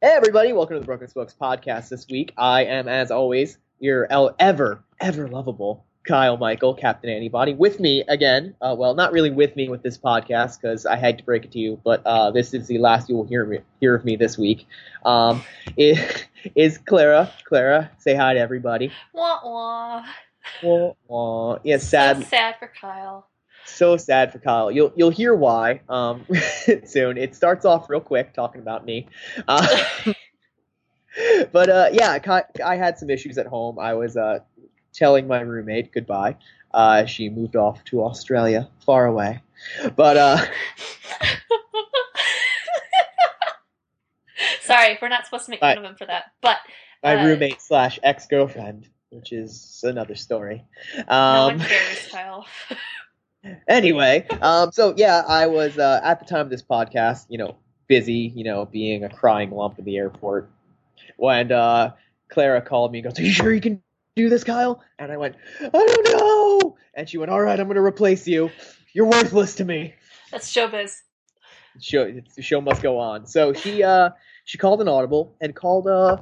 Hey, everybody, welcome to the Broken Spokes podcast this week. I am, as always, your el- ever, ever lovable Kyle Michael, Captain Antibody. With me again, uh, well, not really with me with this podcast because I had to break it to you, but uh, this is the last you will hear, me, hear of me this week. Um, is Clara. Clara, say hi to everybody. Wah wah. Wah, wah. Yeah, sad. So sad for Kyle. So sad for Kyle. You'll you'll hear why um, soon. It starts off real quick talking about me, uh, but uh, yeah, I had some issues at home. I was uh, telling my roommate goodbye. Uh, she moved off to Australia, far away, but uh, Sorry, we're not supposed to make fun of him for that. But my Uh, roommate slash ex girlfriend, which is another story. no Um, one cares, Kyle. Anyway, um, so yeah, I was uh, at the time of this podcast, you know, busy, you know, being a crying lump in the airport when uh, Clara called me and goes, "Are you sure you can do this, Kyle?" And I went, "I don't know." And she went, "All right, I'm going to replace you. You're worthless to me." That's showbiz. Show the show must go on. So she uh, she called an audible and called uh,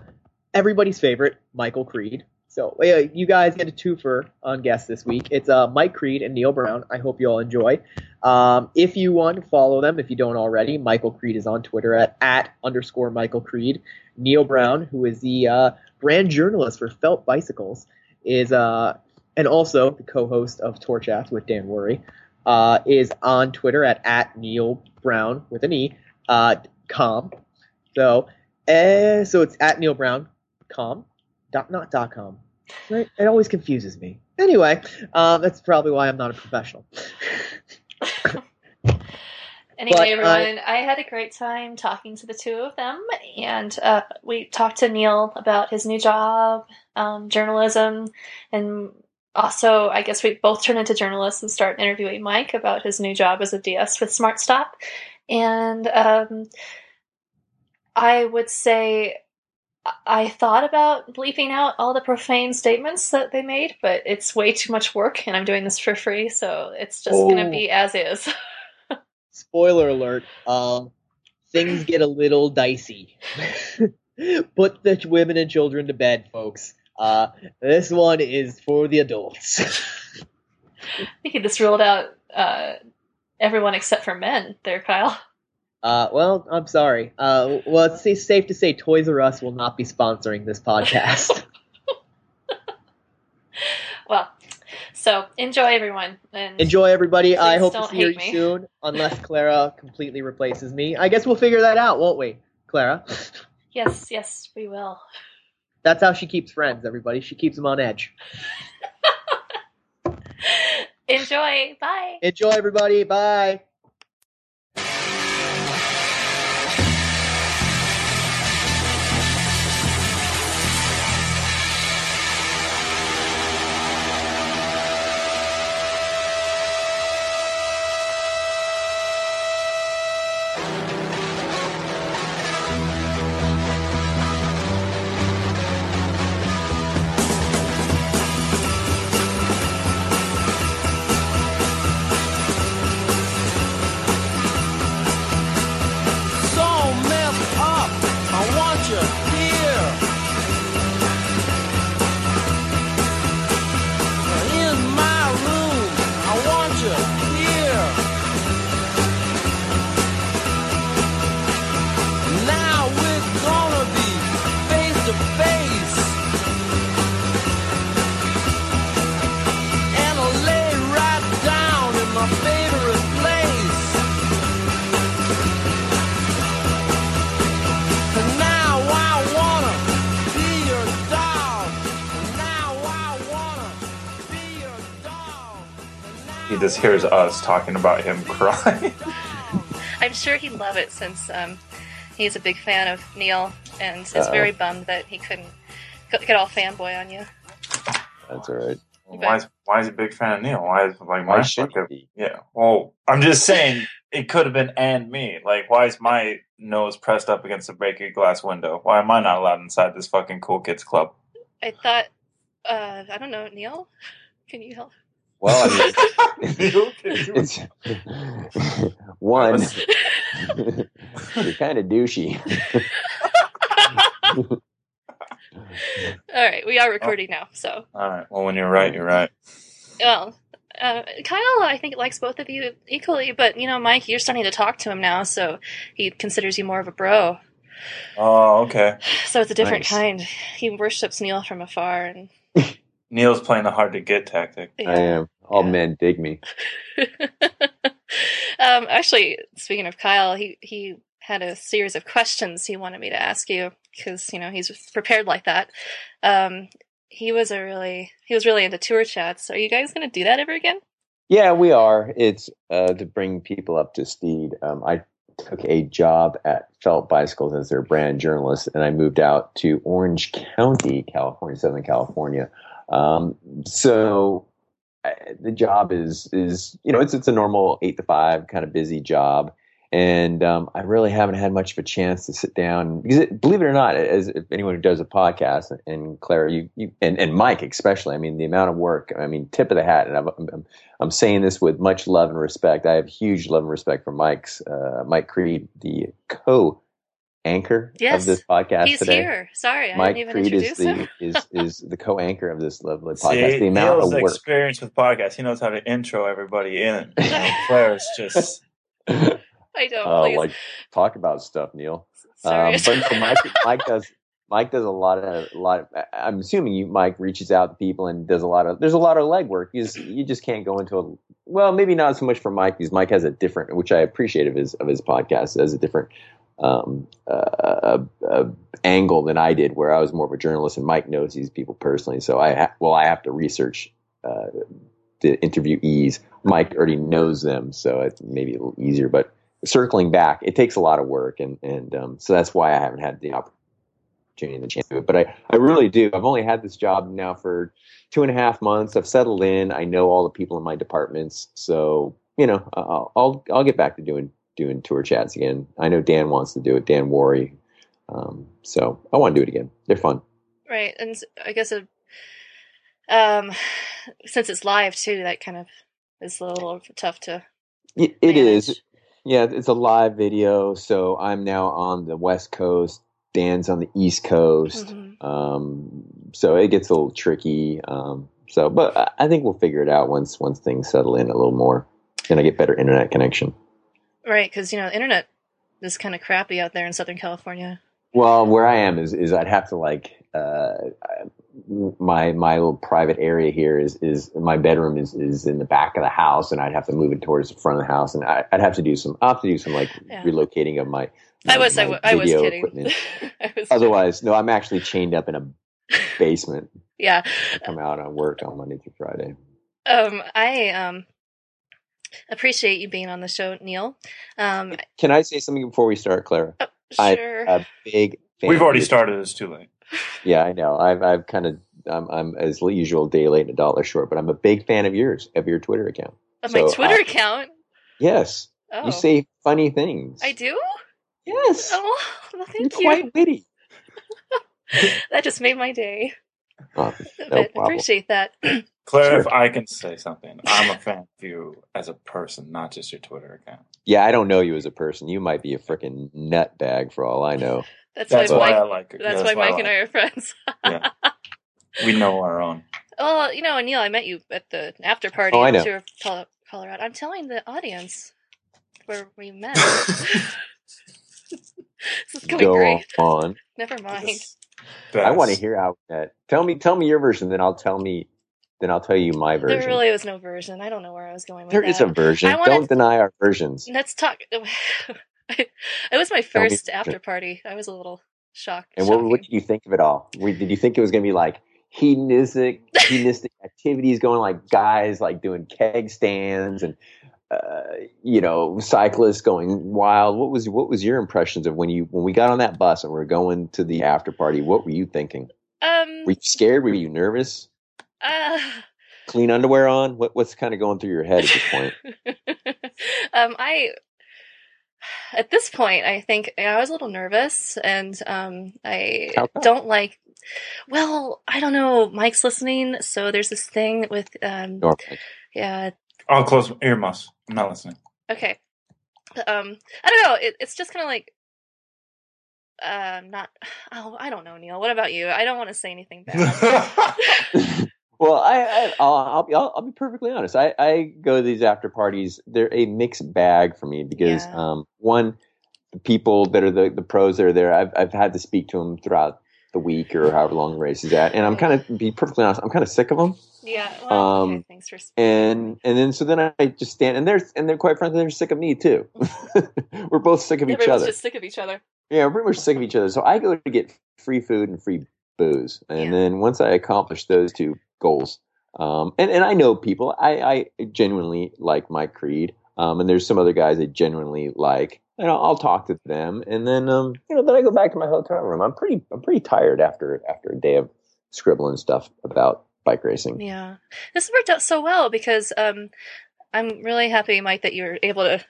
everybody's favorite Michael Creed. So yeah, you guys get a twofer on guests this week. It's uh, Mike Creed and Neil Browne. I hope you all enjoy. Um, if you want to follow them, if you don't already, Michael Creed is on Twitter at at underscore Michael Creed. Neil Browne, who is the uh, brand journalist for Felt Bicycles, is uh, and also the co-host of Torchat with Dan Wuori, uh, is on Twitter at at Neil Browne with an E, uh, com. So, uh, so it's at Neil Browne com, dot not dot com. Right? It always confuses me. Anyway, um, that's probably why I'm not a professional. Anyway, But I- everyone, I, had a great time talking to the two of them, and uh, we talked to Neil about his new job, um, journalism, and also, I guess we both turn into journalists and start interviewing Mike about his new job as a DS with SmartStop. And um, I would say I thought about bleeping out all the profane statements that they made, but it's way too much work, and I'm doing this for free, so it's just going Oh. to be as is. Spoiler alert: um, things get a little dicey. Put the women and children to bed, folks. Uh, this one is for the adults. I think he just ruled out uh, everyone except for men there, Kyle. Uh, well, I'm sorry. Uh, well, it's safe to say Toys R Us will not be sponsoring this podcast. Well, so enjoy everyone. And Enjoy, everybody. I hope to see you me. soon, unless Clara completely replaces me. I guess we'll figure that out, won't we, Clara? Yes, yes, we will. That's how she keeps friends, everybody. She keeps them on edge. Enjoy. Bye. Enjoy, everybody. Bye. He just hears us talking about him crying. I'm sure he'd love it since um, he's a big fan of Neil and is Uh-oh. very bummed that he couldn't get all fanboy on you. That's all right. why is why is he a big fan of Neil? Why is like Why my should he be? Yeah. Well, I'm just saying it could have been and me. Like, why is my nose pressed up against a breaking glass window? Why am I not allowed inside this fucking cool kids club? I thought, uh, I don't know, Neil, can you help? Well, I mean, can you- it's one. you're kind of douchey. All right, we are recording now, so All right. Well, when you're right, you're right. well. Uh, Kyle, I think likes both of you equally, but you know, Mike, you're starting to talk to him now, so he considers you more of a bro. Oh, okay. So it's a different Nice. kind. He worships Neil from afar, and Neil's playing the hard to get tactic. yeah. I am. All Yeah. men dig me. um, actually, speaking of Kyle, he he had a series of questions he wanted me to ask you because you know he's prepared like that. Um, he was a really he was really into tour chats. Are you guys going to do that ever again? Yeah, we are. It's uh, to bring people up to speed. Um, I took a job at Felt Bicycles as their brand journalist, and I moved out to Orange County, California, Southern California. Um, so the job is is you know it's it's a normal eight to five kind of busy job, and um, I really haven't had much of a chance to sit down because it, believe it or not, as anyone who does a podcast, and Claire, you, you and, and Mike especially, I mean the amount of work, I mean tip of the hat, and I'm, I'm I'm saying this with much love and respect. I have huge love and respect for Mike's uh, Mike Creed, the co anchor Yes. of this podcast He's today. here. Sorry, I Mike didn't even Creed is introduce him. the is is the co-anchor of this lovely podcast. See, the amount of work. experience with podcasts. He knows how to intro everybody in. You know, Claire's just I don't. Please. like talk about stuff, Neil. Sorry. Um, but no, Mike, Mike does. Mike does a lot of a lot. Of, I'm assuming you, Mike, reaches out to people and does a lot of. There's a lot of legwork. You just, you just can't go into a. Well, maybe not so much for Mike because Mike has a different, which I appreciate of his of his podcast, has a different um, uh, angle than I did, where I was more of a journalist, and Mike knows these people personally. So I, ha- well, I have to research uh, the interviewees. Mike already knows them, so it's maybe a little easier. But circling back, it takes a lot of work, and and um, so that's why I haven't had the opportunity and the chance to do it. But I, I really do. I've only had this job now for two and a half months. I've settled in. I know all the people in my departments, so you know, I'll, I'll get back to doing doing tour chats again. I know Dan wants to do it. Dan Wuori. Um, so I want to do it again. They're fun. Right, and I guess it, um, since it's live too, that kind of is a little tough to. Y- It is. Yeah, it's a live video. So I'm now on the West Coast. Dan's on the East Coast. Mhm. Um, so it gets a little tricky. Um, so, but I- I think we'll figure it out once once things settle in a little more, and I get better internet connection. Right, because you know, the internet is kind of crappy out there in Southern California. Well, where I am is is I'd have to like uh, my my little private area here is is my bedroom is is in the back of the house, and I'd have to move it towards the front of the house, and I, I'd have to do some I have to do some like Yeah. relocating of my. I my- was, I, my w- I was kidding. I was Otherwise, no, I'm actually chained up in a basement. yeah. I come out on work on Monday through Friday. Um, I um appreciate you being on the show, Neil. Um, Can I say something before we start, Clara? oh, I- sure. A big. Fan we've already started. It's too late. Yeah, I know. I've I've kind of I'm, I'm as usual a day late and a dollar short, but I'm a big fan of yours of your Twitter account. Of my Twitter uh, account. Yes, Oh, you say funny things. I do. Yes, Oh, well, you're you. quite witty. That just made my day. Oh, But no problem. appreciate that. Claire, Sure. if I can say something, I'm a fan of you as a person, not just your Twitter account. Yeah, I don't know you as a person. You might be a freaking nutbag for all I know. That's, That's why why Mike. I like her. That's Yeah, why Mike I and I are friends. her. We know our own. Well, you know, Neil, I met you at the after oh, party Oh, I in know. Tour Colorado. I'm telling the audience where we met. this is going Go great. on. Never mind. I want to hear how that. Tell me, tell me your version, then I'll tell me, then I'll tell you my version. There really was no version. I don't know where I was going with There that. is a version. Wanna- Don't deny our versions. Let's talk. it was my first after party. I was a little shocked. And what, what did you think of it all? Did you think it was going to be like hedonistic, hedonistic activities going, like guys like doing keg stands and uh, you know cyclists going wild? What was what was your impressions of when you when we got on that bus and we are going to the after party? What were you thinking? Um. Were you scared? Were you nervous? Uh, Clean underwear on? What what's kind of going through your head at this point? um, I at this point, I think I was a little nervous, and um, I don't like. Well, I don't know. Mike's listening, so there's this thing with um, Normally. yeah. I'll close my earmuffs. I'm not listening. Okay. Um, I don't know. It, it's just kind of like um, not. Oh, I don't know, Neil. What about you? I don't want to say anything bad. well, I, I I'll, I'll be I'll, I'll be perfectly honest. I, I go to these after parties. They're a mixed bag for me because Yeah. um, one, the people that are the, the pros that are there, I've I've had to speak to them throughout the week or however long the race is at, and I'm kind of be perfectly honest. I'm kind of sick of them. yeah. Well, okay, Um, thanks for. speaking. and and then so then I just stand and they're and they're quite frankly they're sick of me too. We're both sick of each other. just sick of each other. Yeah, we're pretty much sick of each other. So I go to get free food and free booze, and Yeah. then once I accomplish those two goals, um, and and I know people, I, I genuinely like Mike Creed, um, and there's some other guys I genuinely like. And I'll, I'll talk to them, and then um, you know, then I go back to my hotel room. I'm pretty, I'm pretty tired after after a day of scribbling stuff about bike racing. Yeah, this worked out so well because um, I'm really happy, Mike, that you were able to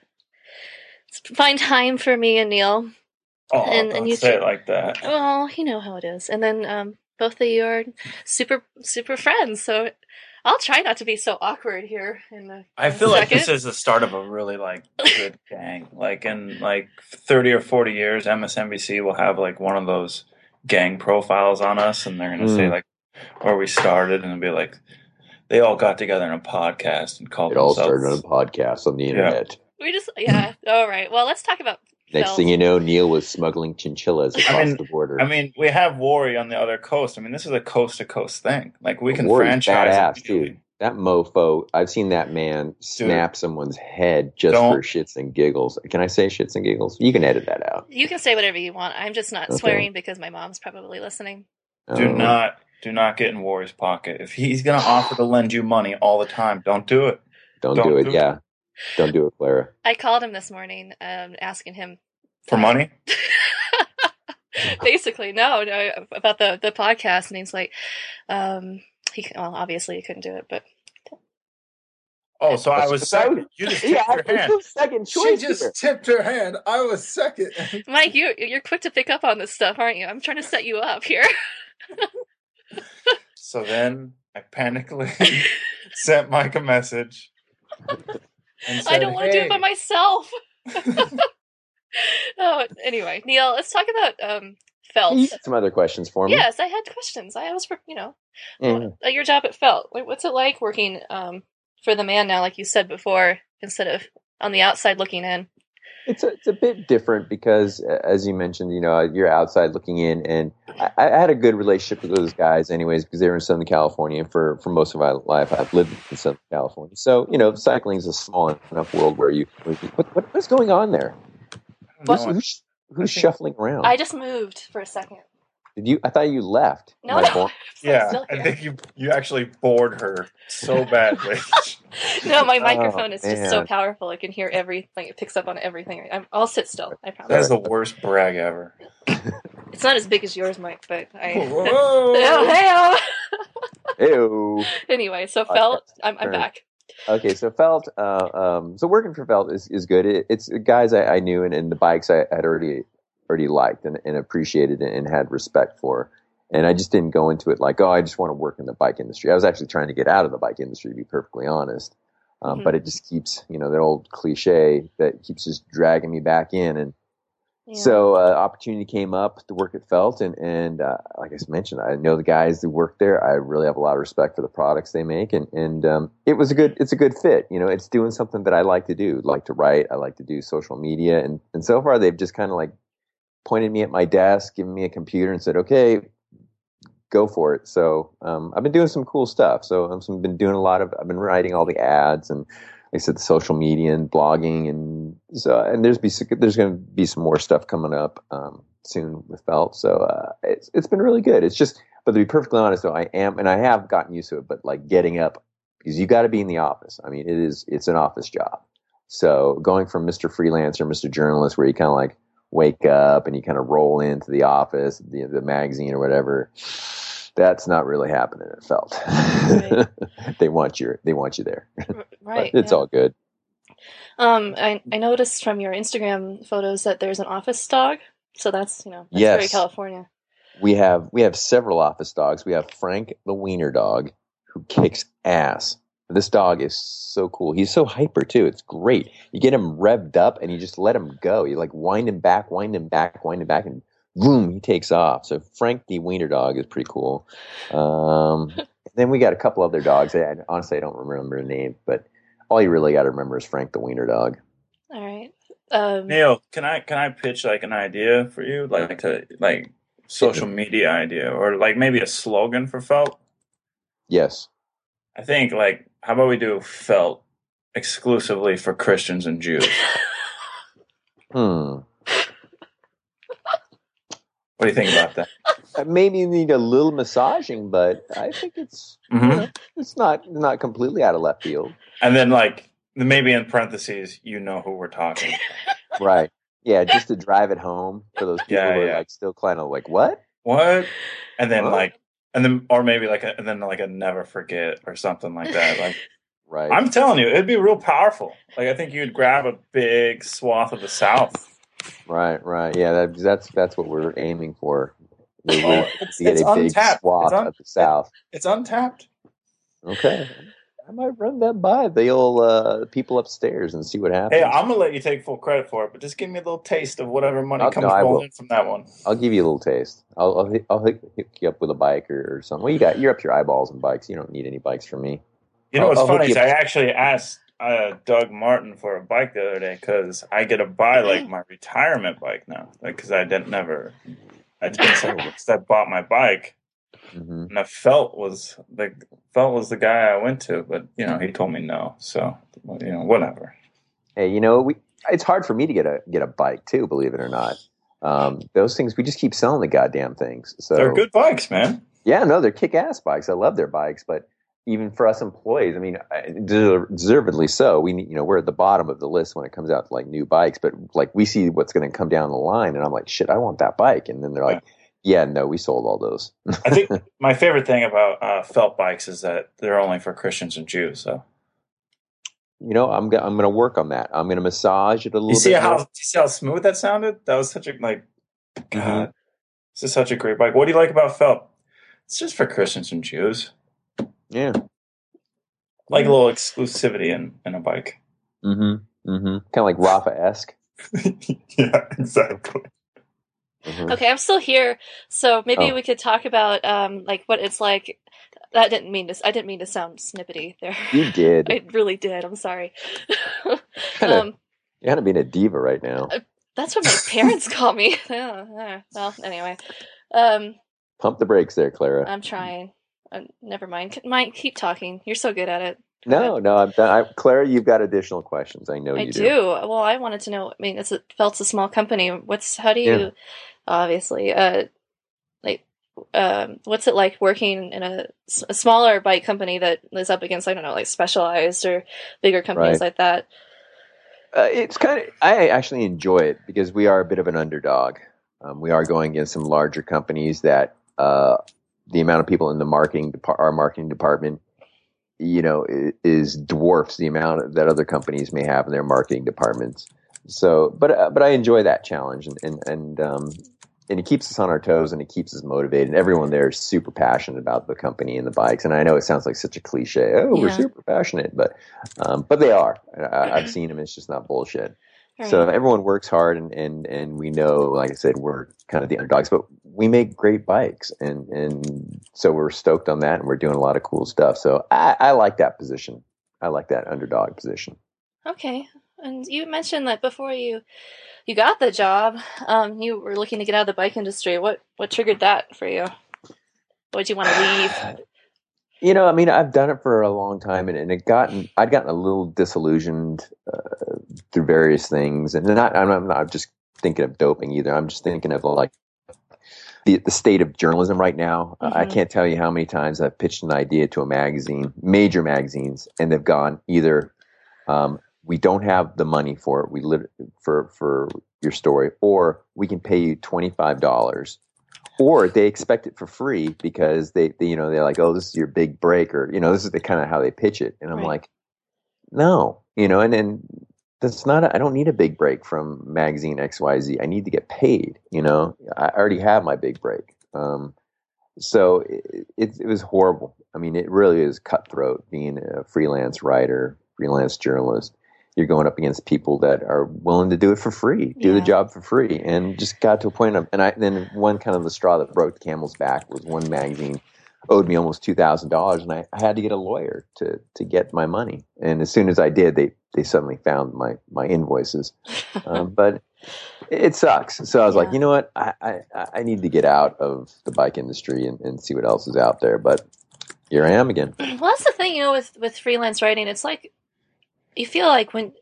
find time for me and Neil. Oh, And- don't and you say two- it like that. Well, you know how it is. And then um, both of you are super super friends, so I'll try not to be so awkward here. In the I in feel a like this is the start of a really like good gang. Like in like thirty or forty years, MSNBC will have like one of those gang profiles on us, and they're gonna say Mm. like where we started, and it'll be like they all got together in a podcast and called It all started on a podcast on the Yeah. internet. we just yeah. All right. Well, let's talk about. Next thing you know, Neil was smuggling chinchillas across mean- the border. I mean, we have Wuori on the other coast. I mean, this is a coast to coast thing. Like we can Warrior's franchise badass, it. immediately. dude. That mofo, I've seen that man snap someone's head just for shits and giggles. Can I say shits and giggles? You can edit that out. You can say whatever you want. I'm just not Okay. swearing because my mom's probably listening. Do Um, not, do not get in Wuori's pocket. If he's gonna offer to lend you money all the time, don't do it. Don't, don't do it. do it. yeah. Don't do it, Clara. I called him this morning, um, asking him For money? basically no, no about the the podcast, and he's like, um, he well obviously he couldn't do it, but Oh, so I was second. You just Yeah, tipped your hand. it's the second She just here. tipped her hand. I was second. Mike, you you're quick to pick up on this stuff, aren't you? I'm trying to set you up here. So then I panically sent Mike a message. And I don't want to do it by myself. oh, anyway, Neil, let's talk about um Felt. Some other questions for me. Yes, I had questions. I was, you know, uh, your job at Felt. What's it like working um for the man now, like you said before, instead of on the outside looking in? It's a, it's a bit different because, uh, as you mentioned, you know, you're outside looking in, and I, I had a good relationship with those guys, anyways, because they were in Southern California for for most of my life. I've lived in Southern California, so you know, cycling is a small enough world where you. What, what what's going on there? Who's, who's, who's shuffling around? I just moved for a second. Did you? I thought you left. No, no, born- yeah, I think you you actually bored her so badly. no, my Oh, microphone is just so powerful. I can hear everything. It picks up on everything. I'm, I'll sit still. I promise. That's the worst brag ever. It's not as big as yours, Mike, but I. Whoa. oh, hey Ew. Anyway, so Felt, I'm, I'm back. Okay, so Felt, uh, um, so working for Felt is, is good. It, it's guys I, I knew and, and the bikes I had already already liked and, and appreciated and had respect for. And I just didn't go into it like, oh, I just want to work in the bike industry. I was actually trying to get out of the bike industry, to be perfectly honest. Um, Mhm. But it just keeps, you know, that old cliche that keeps just dragging me back in. And Yeah. so uh, opportunity came up to work at Felt, and and uh, like I mentioned, I know the guys who work there. I really have a lot of respect for the products they make, and and um, it was a good it's a good fit. You know, it's doing something that I like to do, like to write. I like to do social media, and and so far they've just kind of like pointed me at my desk, given me a computer, and said, okay. Go for it. So um, I've been doing some cool stuff. So I've been doing a lot of. I've been writing all the ads and like I said, the social media and blogging, and so and there's be there's going to be some more stuff coming up um, soon with Felt. So uh, it's it's been really good. It's just, but to be perfectly honest, though, I am and I have gotten used to it. But like getting up because you got to be in the office. I mean, it is it's an office job. So going from Mr. Freelancer, Mr. Journalist, where you kind of like wake up and you kind of roll into the office, the the magazine or whatever. That's not really happening It Felt. Right. they want you. They want you there. Right. It's yeah. all good. Um, I I noticed from your Instagram photos that there's an office dog. So that's you know that's Yes. very California. we have we have several office dogs. We have Frank the Wiener dog who kicks ass. This dog is so cool. He's so hyper too. It's great. You get him revved up and you just let him go. You like wind him back, wind him back, wind him back, and boom, he takes off. So Frank the Wiener Dog is pretty cool. Um, then we got a couple other dogs. I, honestly, I don't remember the name, but all you really got to remember is Frank the Wiener Dog. All right. Um, Neil, can I can I pitch like an idea for you, like to like social media idea, or like maybe a slogan for Felt? Yes. I think like how about we do Felt exclusively for Christians and Jews? Hmm. What do you think about that? Maybe you need a little massaging, but I think it's hmm it's not not completely out of left field. And then like maybe in parentheses, you know who we're talking. Right. Yeah, just to drive it home for those people Yeah, who are yeah. like still kind of like, what? What? And then Huh? like, and then or maybe like, a, and then like a never forget or something like that. Like Right. I'm telling you, it'd be real powerful. Like I think you'd grab a big swath of the South. Right, right. Yeah, that, that's that's what we're aiming for. We Oh, it's- get it's a big untapped. swath It's un- of the South. It's untapped. Okay. I might run that by the old uh, people upstairs and see what happens. Hey, I'm gonna let you take full credit for it, but just give me a little taste of whatever money Oh, comes no, rolling in from that one. I'll give you a little taste. I'll I'll, I'll hook hook you up with a bike or, or something. Well, you got you're up your eyeballs in bikes. You don't need any bikes from me. You know I'll- what's I'll funny is I actually asked uh, Doug Martin for a bike the other day because I get to buy like my retirement bike now, because I didn't never. I didn't since I bought my bike, hmm and I felt was the felt was the guy I went to, but you know he told me no, so you know whatever. Hey, you know we. It's hard for me to get a get a bike too. Believe it or not. Um, those things we just keep selling the goddamn things. So They're good bikes, man. Yeah, no, they're kick ass bikes. I love their bikes, but even for us employees, I mean, deservedly so. We, need- you know, we're at the bottom of the list when it comes out to like new bikes, but like we see what's going to come down the line, and I'm like, shit, I want that bike, and then they're like, yeah, no, we sold all those. I think my favorite thing about uh, felt bikes is that they're only for Christians and Jews. So You know, I'm go- I'm going to work on that. I'm going to massage it a little you see bit. how more. you see how smooth that sounded? That was such a like, Mm-hmm. God, this is such a great bike. What do you like about felt? It's just for Christians and Jews. Yeah. Like a little exclusivity in, in a bike. Mm-hmm. Mm-hmm. Kind of like Rapha esque. yeah, exactly. Mm-hmm. Okay, I'm still here, so maybe Oh. we could talk about um like what it's like. That didn't mean to. I didn't mean to sound snippety there. You did. I really did. I'm sorry. Kinda- um, You're kind of being a diva right now. that's what my parents call me. Well, anyway, um, Pump the brakes there, Clara. I'm trying. Uh, never mind. Mike, keep talking. You're so good at it. No, no, I'm done. I, Clara, you've got additional questions. I know I you do. Do. Well, I wanted to know. I mean, it's a Felt's a small company. What's how do you Yeah. obviously uh like um what's it like working in a smaller bike company that is up against I don't know like Specialized or bigger companies Right. like that? Uh, it's kind of. I actually enjoy it because we are a bit of an underdog. Um, we are going against some larger companies that uh, the amount of people in the marketing, depart- our marketing department, you know, is dwarfs the amount that other companies may have in their marketing departments. So, but uh, but I enjoy that challenge, and and and um, and it keeps us on our toes, and it keeps us motivated. And everyone there is super passionate about the company and the bikes. And I know it sounds like such a cliche. Oh, we're super passionate, but um, but they are. I, I've seen them. It's just not bullshit. So everyone works hard, and, and, and we know, like I said, we're kind of the underdogs, but we make great bikes, and, and so we're stoked on that, and we're doing a lot of cool stuff. So I, I like that position. I like that underdog position. Okay. And you mentioned that before you you got the job, um, you were looking to get out of the bike industry. What what triggered that for you? Why'd you want to leave? You know, I mean, I've done it for a long time, and, and it gotten I'd gotten a little disillusioned uh, through various things, and not I'm not, I'm not just thinking of doping either. I'm just thinking of like the the state of journalism right now. I Mhm. can't tell you how many times I've pitched an idea to a magazine, major magazines, and they've gone either um, we don't have the money for it, we lit- for for your story, or we can pay you twenty five dollars or they expect it for free because they, they you know they're like oh this is your big break or you know this is the kind of how they pitch it and i'm Right. like no you know and then that's not I i don't need a big break from magazine xyz i need to get paid you know? I already have my big break. Um, so it, it, it was horrible. I mean it really is cutthroat being a freelance writer freelance journalist. You're going up against people that are willing to do it for free, do the job for free, and just got to a point of. And I then one kind of the straw that broke the camel's back was one magazine owed me almost two thousand dollars, and I, I had to get a lawyer to to get my money. And as soon as I did, they they suddenly found my my invoices. Um, but it sucks. So I was like, you know what? I, I, I need to get out of the bike industry and, and see what else is out there. But here I am again. well, that's the thing, you know, with with freelance writing, it's like you feel like when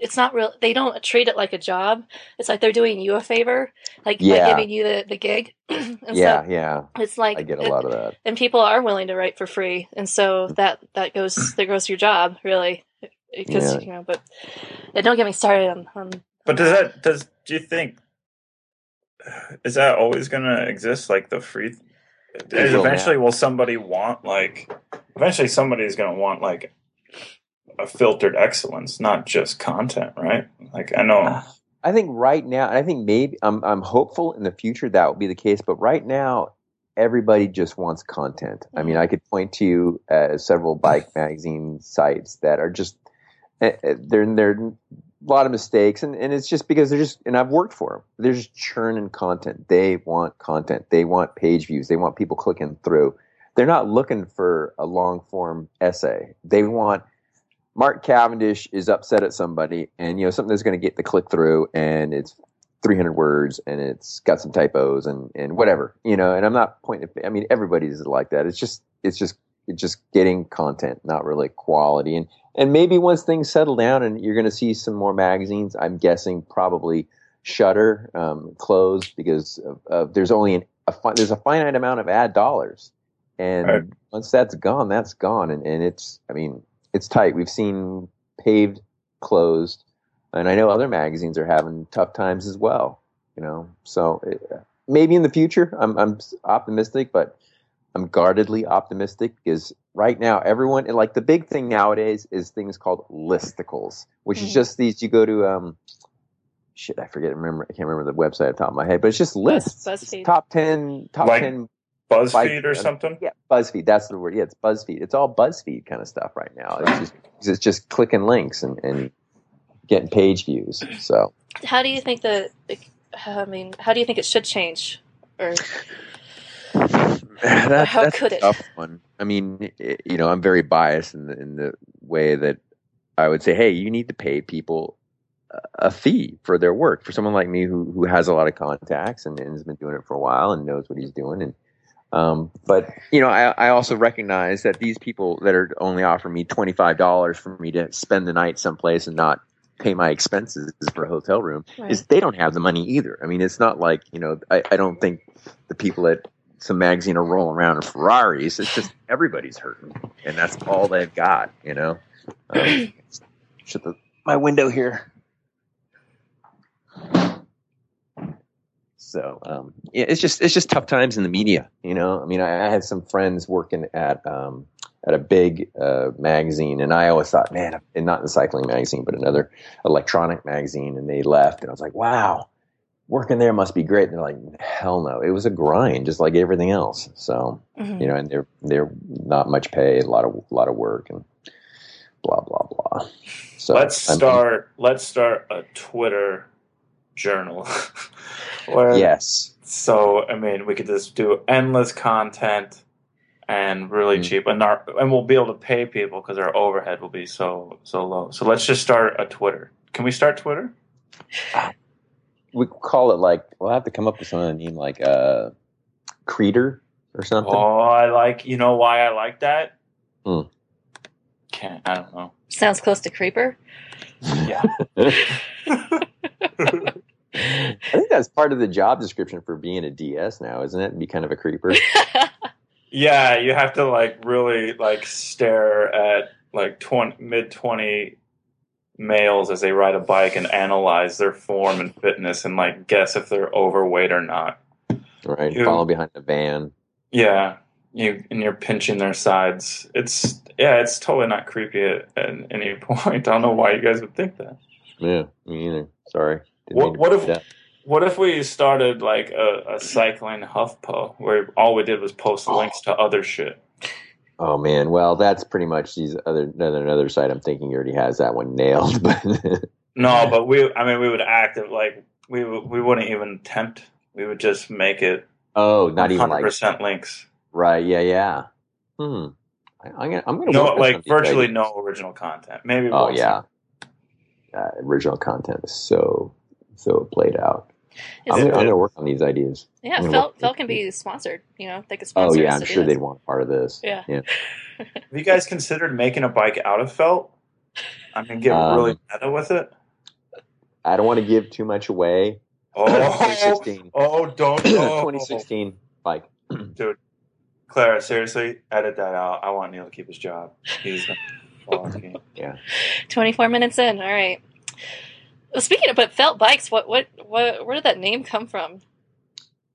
it's not real, they don't treat it like a job. It's like they're doing you a favor, like by giving you the the gig. yeah, so yeah. it's like I get a lot of that. and people are willing to write for free, and so that that goes there goes your job really, because Yeah. you know. But yeah, don't get me started on. on But does that does do you think is that always going to exist? Like the free, It will eventually now. will somebody want like eventually somebody is going to want like a filtered excellence, not just content, right? Like I know. I think right now, and I think maybe I'm I'm hopeful in the future that will be the case. But right now, everybody just wants content. I mean, I could point to you uh, several bike magazine sites that are just eh, eh, they're they're a lot of mistakes, and, and it's just because they're just and I've worked for them. They're just churning content. They want content. They want page views. They want people clicking through. They're not looking for a long form essay. They want Mark Cavendish is upset at somebody, and you know something that's going to get the click through, and it's 300 words, and it's got some typos, and and whatever, you know. And I'm not pointing. I mean, everybody's like that. It's just it's just it's just getting content, not really quality. And and maybe once things settle down, and you're going to see some more magazines. I'm guessing probably Shutter um, closed because of, of, there's only an, a fi- there's a finite amount of ad dollars, and Right. once that's gone, that's gone, and and it's I mean it's tight. We've seen paved closed, and I know other magazines are having tough times as well. You know, so uh, maybe in the future, I'm I'm optimistic, but I'm guardedly optimistic because right now everyone like the big thing nowadays is things called listicles, which is Mhm. just these you go to um shit I forget remember I can't remember the website off the top of my head, but it's just lists. BuzzFeed. Top ten top Like- ten BuzzFeed Bike- or something. yeah, BuzzFeed. That's the word. Yeah, it's BuzzFeed. It's all BuzzFeed kind of stuff right now. It's just it's just clicking links and, and getting page views. So How do you think that? I mean, how do you think it should change? Or that, how that's could a it? one. I mean, i- you know, I'm very biased in the in the way that I would say, hey, you need to pay people a- fee for their work. For someone like me who who has a lot of contacts and, and has been doing it for a while and knows what he's doing and. Um, but you know, I, I also recognize that these people that are only offering me twenty five dollars for me to spend the night someplace and not pay my expenses for a hotel room is they don't have the money either. I mean, it's not like you know. I, I don't think the people at some magazine are rolling around in Ferraris. It's just everybody's hurting, and that's all they've got. You know. Um, shut the, my window here. So um, yeah, it's just it's just tough times in the media. You know, I mean, I, I had some friends working at um, at a big uh, magazine, and I always thought, man, and not in the cycling magazine, but another electronic magazine, and they left, and I was like, wow, working there must be great. And they're like, hell no, it was a grind, just like everything else. So Mhm. you know, and they're they're not much pay, a lot of a lot of work, and blah blah blah. So let's I mean, start. let's start a Twitter journal. Where, yes, So I mean, we could just do endless content and really Mm. cheap, and our and we'll be able to pay people because our overhead will be so so low. So let's just start a Twitter. Can we start Twitter? We call it like we'll have to come up with something name like uh, Creeder or something. Oh, I like. You know why I like that? Hmm. Can't. I don't know. Sounds close to Creeper. Yeah. I think that's part of the job description for being a DS now, isn't it? Be kind of a creeper. Yeah, you have to like really like stare at like twenty mid twenty males as they ride a bike and analyze their form and fitness and like guess if they're overweight or not. right? You- Follow behind a van. Yeah, you and you're pinching their sides. It's yeah, it's totally not creepy at, at any point. I don't know why you guys would think that. Yeah, me either. Sorry. Didn't What- what if- up. What if we started like a, a cycling HuffPo where all we did was post oh. links to other shit? Oh man, well that's pretty much these other another another site. I'm thinking already has that one nailed, but No, but we. I mean, we would act it like we we wouldn't even tempt. We would just make it oh, not even hundred like percent links. right. Yeah, yeah. Hmm. I, I'm gonna I'm gonna No, like some of these virtually no original content. Maybe. Oh yeah. Uh, original content is so so played out. Is I'm it- gonna, work on these ideas. yeah, I'm Felt Felt can be sponsored. You know, they could sponsor. Oh yeah, I'm sure they'd want part of this. Yeah. Yeah. Have you guys considered making a bike out of felt? I mean, get Um, really meta with it. I don't want to give too much away. Oh, 2016. oh, don't. Oh. 2016 bike. Dude, Clara, seriously, edit that out. I want Neil to keep his job. He's fucking. 24 minutes in. All right. Well, speaking of but Felt bikes, what what what where did that name come from?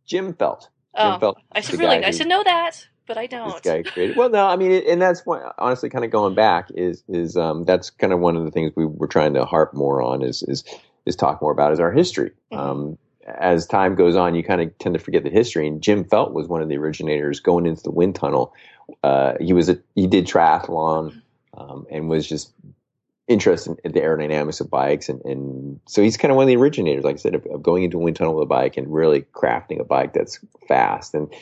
Jim Felt. Oh, Felt I should really I should know that, but I don't. This guy created. Well, no, I mean, it, and that's what honestly, kind of going back is is um, that's kind of one of the things we were trying to harp more on is is is talk more about is our history. Mhm. Um, as time goes on, you kind of tend to forget the history. And Jim Felt was one of the originators going into the wind tunnel. Uh, he was a, he did triathlon um, and was just interested in the aerodynamics of bikes, and, and so he's kind of one of the originators, like I said, of, of going into a wind tunnel with a bike and really crafting a bike that's fast and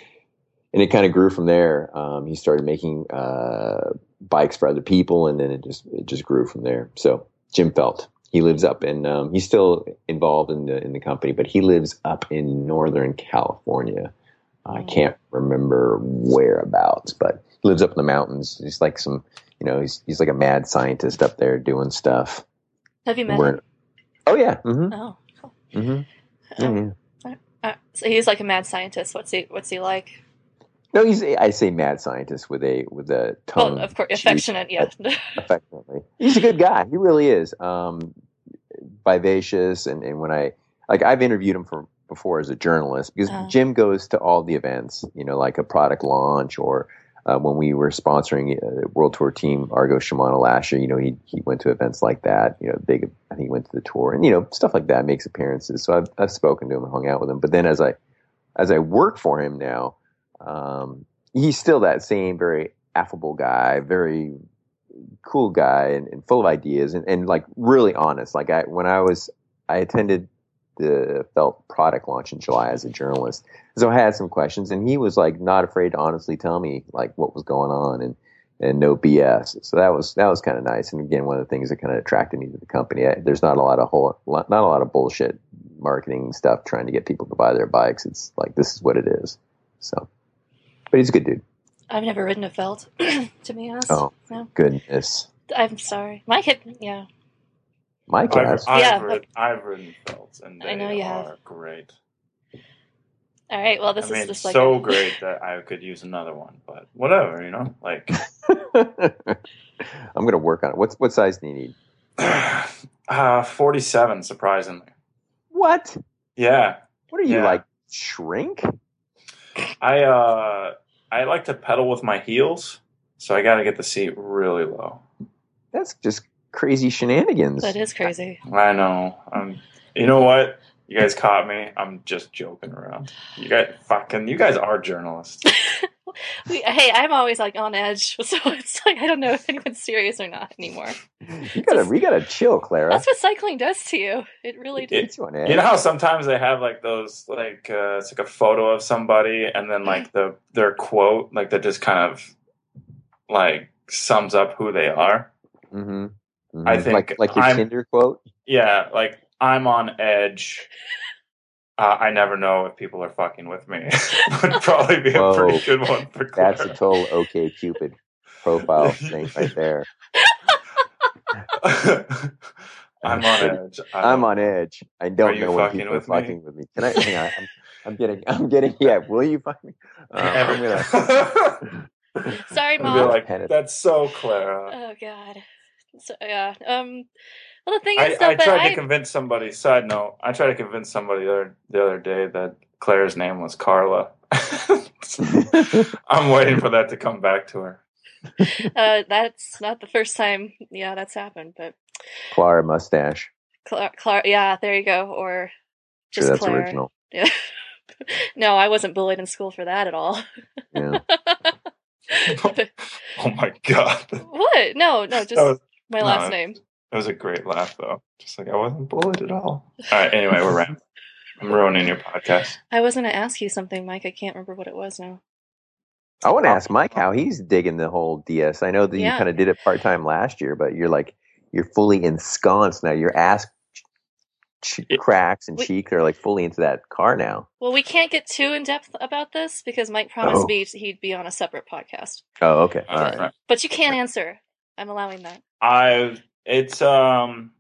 and it kind of grew from there. Um, he started making uh, bikes for other people, and then it just it just grew from there. So Jim Felt, he lives up in um, he's still involved in the in the company, but he lives up in Northern California. I can't remember whereabouts, but he lives up in the mountains. He's like some, you know, he's he's like a mad scientist up there doing stuff. Have you met We're- him? Oh yeah, mm-hmm, Oh, cool. mm-hmm. Um, uh, so he's like a mad scientist. What's he what's he like? No, he's I say mad scientist with a with a tone. Well, of course, affectionate, yeah. affectionately. He's a good guy. He really is. Um, vivacious, and, and when I like, I've interviewed him for before as a journalist because Uh. Jim goes to all the events. You know, like a product launch or uh, when we were sponsoring uh, World Tour Team Argos Shimano last year. You know, he he went to events like that. You know, big. I think he went to the tour and you know stuff like that. Makes appearances. So I've I've spoken to him and hung out with him. But then as I as I work for him now, um, he's still that same very affable guy, very cool guy and, and full of ideas and, and like really honest. Like I, when I was, I attended the Felt product launch in July as a journalist. So I had some questions and he was like not afraid to honestly tell me like what was going on and, and no BS. So that was, that was kind of nice. And again, one of the things that kind of attracted me to the company, I, there's not a lot of whole, not a lot of bullshit marketing stuff trying to get people to buy their bikes. It's like, this is what it is. So, but he's a good dude. I've never ridden a felt, to be honest. Oh, No. goodness. I'm sorry. My kid, yeah. Mike I've, has. I've, Yeah, rid- I've ridden felts, and they I know you are have. great. All right. Well, this I mean, is just like so a- great that I could use another one, but whatever, you know. Like, I'm gonna work on it. What's what size do you need? uh, forty-seven, surprisingly. What? Yeah, What are you Yeah. like? Shrink? I uh, I like to pedal with my heels, so I got to get the seat really low. That's just crazy shenanigans. That is crazy. I know. Um, you know what? You guys caught me. I'm just joking around. You guys, fucking, you guys are journalists. We, hey, I'm always like on edge, so it's like I don't know if anyone's serious or not anymore. You gotta, we gotta chill, Clara. That's what cycling does to you. It really does. Gets you. You know how sometimes they have like those like uh, it's like a photo of somebody and then like the their quote like that just kind of like sums up who they are. Hmm I think like like your I'm- Tinder quote. Yeah, like I'm on edge. Uh, I never know if people are fucking with me. Would probably be a pretty good one for Clara. That's a total OK Cupid profile thing right there. I'm on edge. I I'm on edge. I don't know when fucking people are with me? fucking with me. Can I? Hang on. I'm, I'm getting. I'm getting. Yeah. Will you fuck me? I'm gonna. Sorry, I'd mom. like, that's so Clara. oh God. So yeah. Um. Well, the thing I, is, I though, but tried I, to convince somebody. Side note: I tried to convince somebody the other, the other day that Claire's name was Carla. I'm waiting for that to come back to her. uh, that's not the first time. Yeah, that's happened. But Clara mustache. Cla- Clara, yeah, there you go. Or Sure, just that's Claire. original. Yeah. no, I wasn't bullied in school for that at all. Yeah. oh my god. what? No, no, just That was, my no, last it- name. that was a great laugh though. Just like I wasn't bullied at all. All right. Anyway, we're rambling. I'm ruining your podcast. I was going to ask you something, Mike. I can't remember what it was now. I want to ask Mike how he's digging the whole DS. I know that Yeah. you kind of did it part time last year, but you're like you're fully ensconced now. Your ass ch- cracks and We- cheeks are like fully into that car now. Well, we can't get too in depth about this because Mike promised Oh. me he'd be on a separate podcast. Oh, okay, all All right. right. But you can't answer. I'm allowing that. I it's um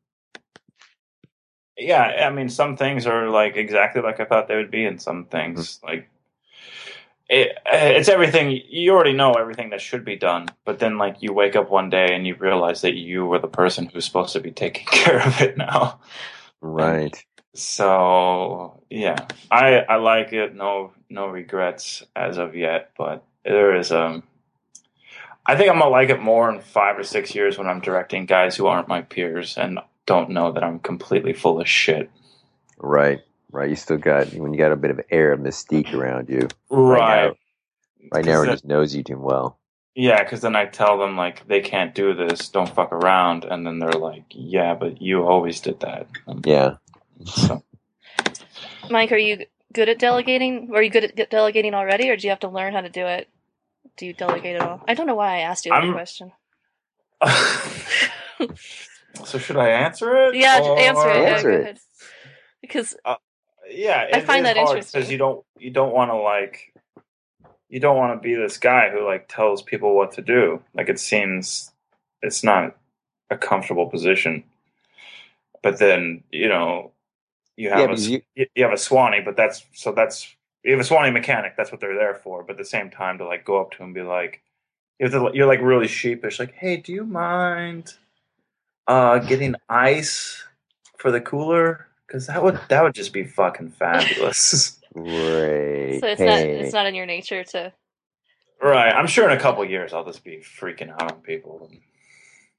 yeah, I mean some things are like exactly like I thought they would be and some things like it, it's everything you already know everything that should be done, but then like you wake up one day and you realize that you were the person who's supposed to be taking care of it now. Right. So yeah, I I like it. No no regrets as of yet, but there is um. I think I'm gonna like it more in five or six years when I'm directing guys who aren't my peers and don't know that I'm completely full of shit. Right. Right. You still got when you got a bit of air of mystique around you. Right. now- Right now, Cause everyone just knows you too well. yeah, because then I tell them like they can't do this, don't fuck around, and then they're like, "Yeah, but you always did that." And Yeah. so, Mike, are you good at delegating? Are you good at delegating already, or do you have to learn how to do it? Do you delegate at all? I don't know why I asked you that I'm- question. so should I answer it? Yeah, j- answer it. Or- Yeah, it. ahead. Because uh, yeah, I find that interesting. because you don't you don't want to like you don't want to be this guy who like tells people what to do. Like it seems it's not a comfortable position. But then you know you have Yeah, a you- you, you have a soigneur, but that's so that's you have a soigneur mechanic. That's what they're there for. But at the same time, to like go up to him and be like, if you're like really sheepish, like, hey, do you mind uh getting ice for the cooler? Because that would that would just be fucking fabulous. Right. so it's not it's not in your nature to. right. I'm sure in a couple years I'll just be freaking out on people.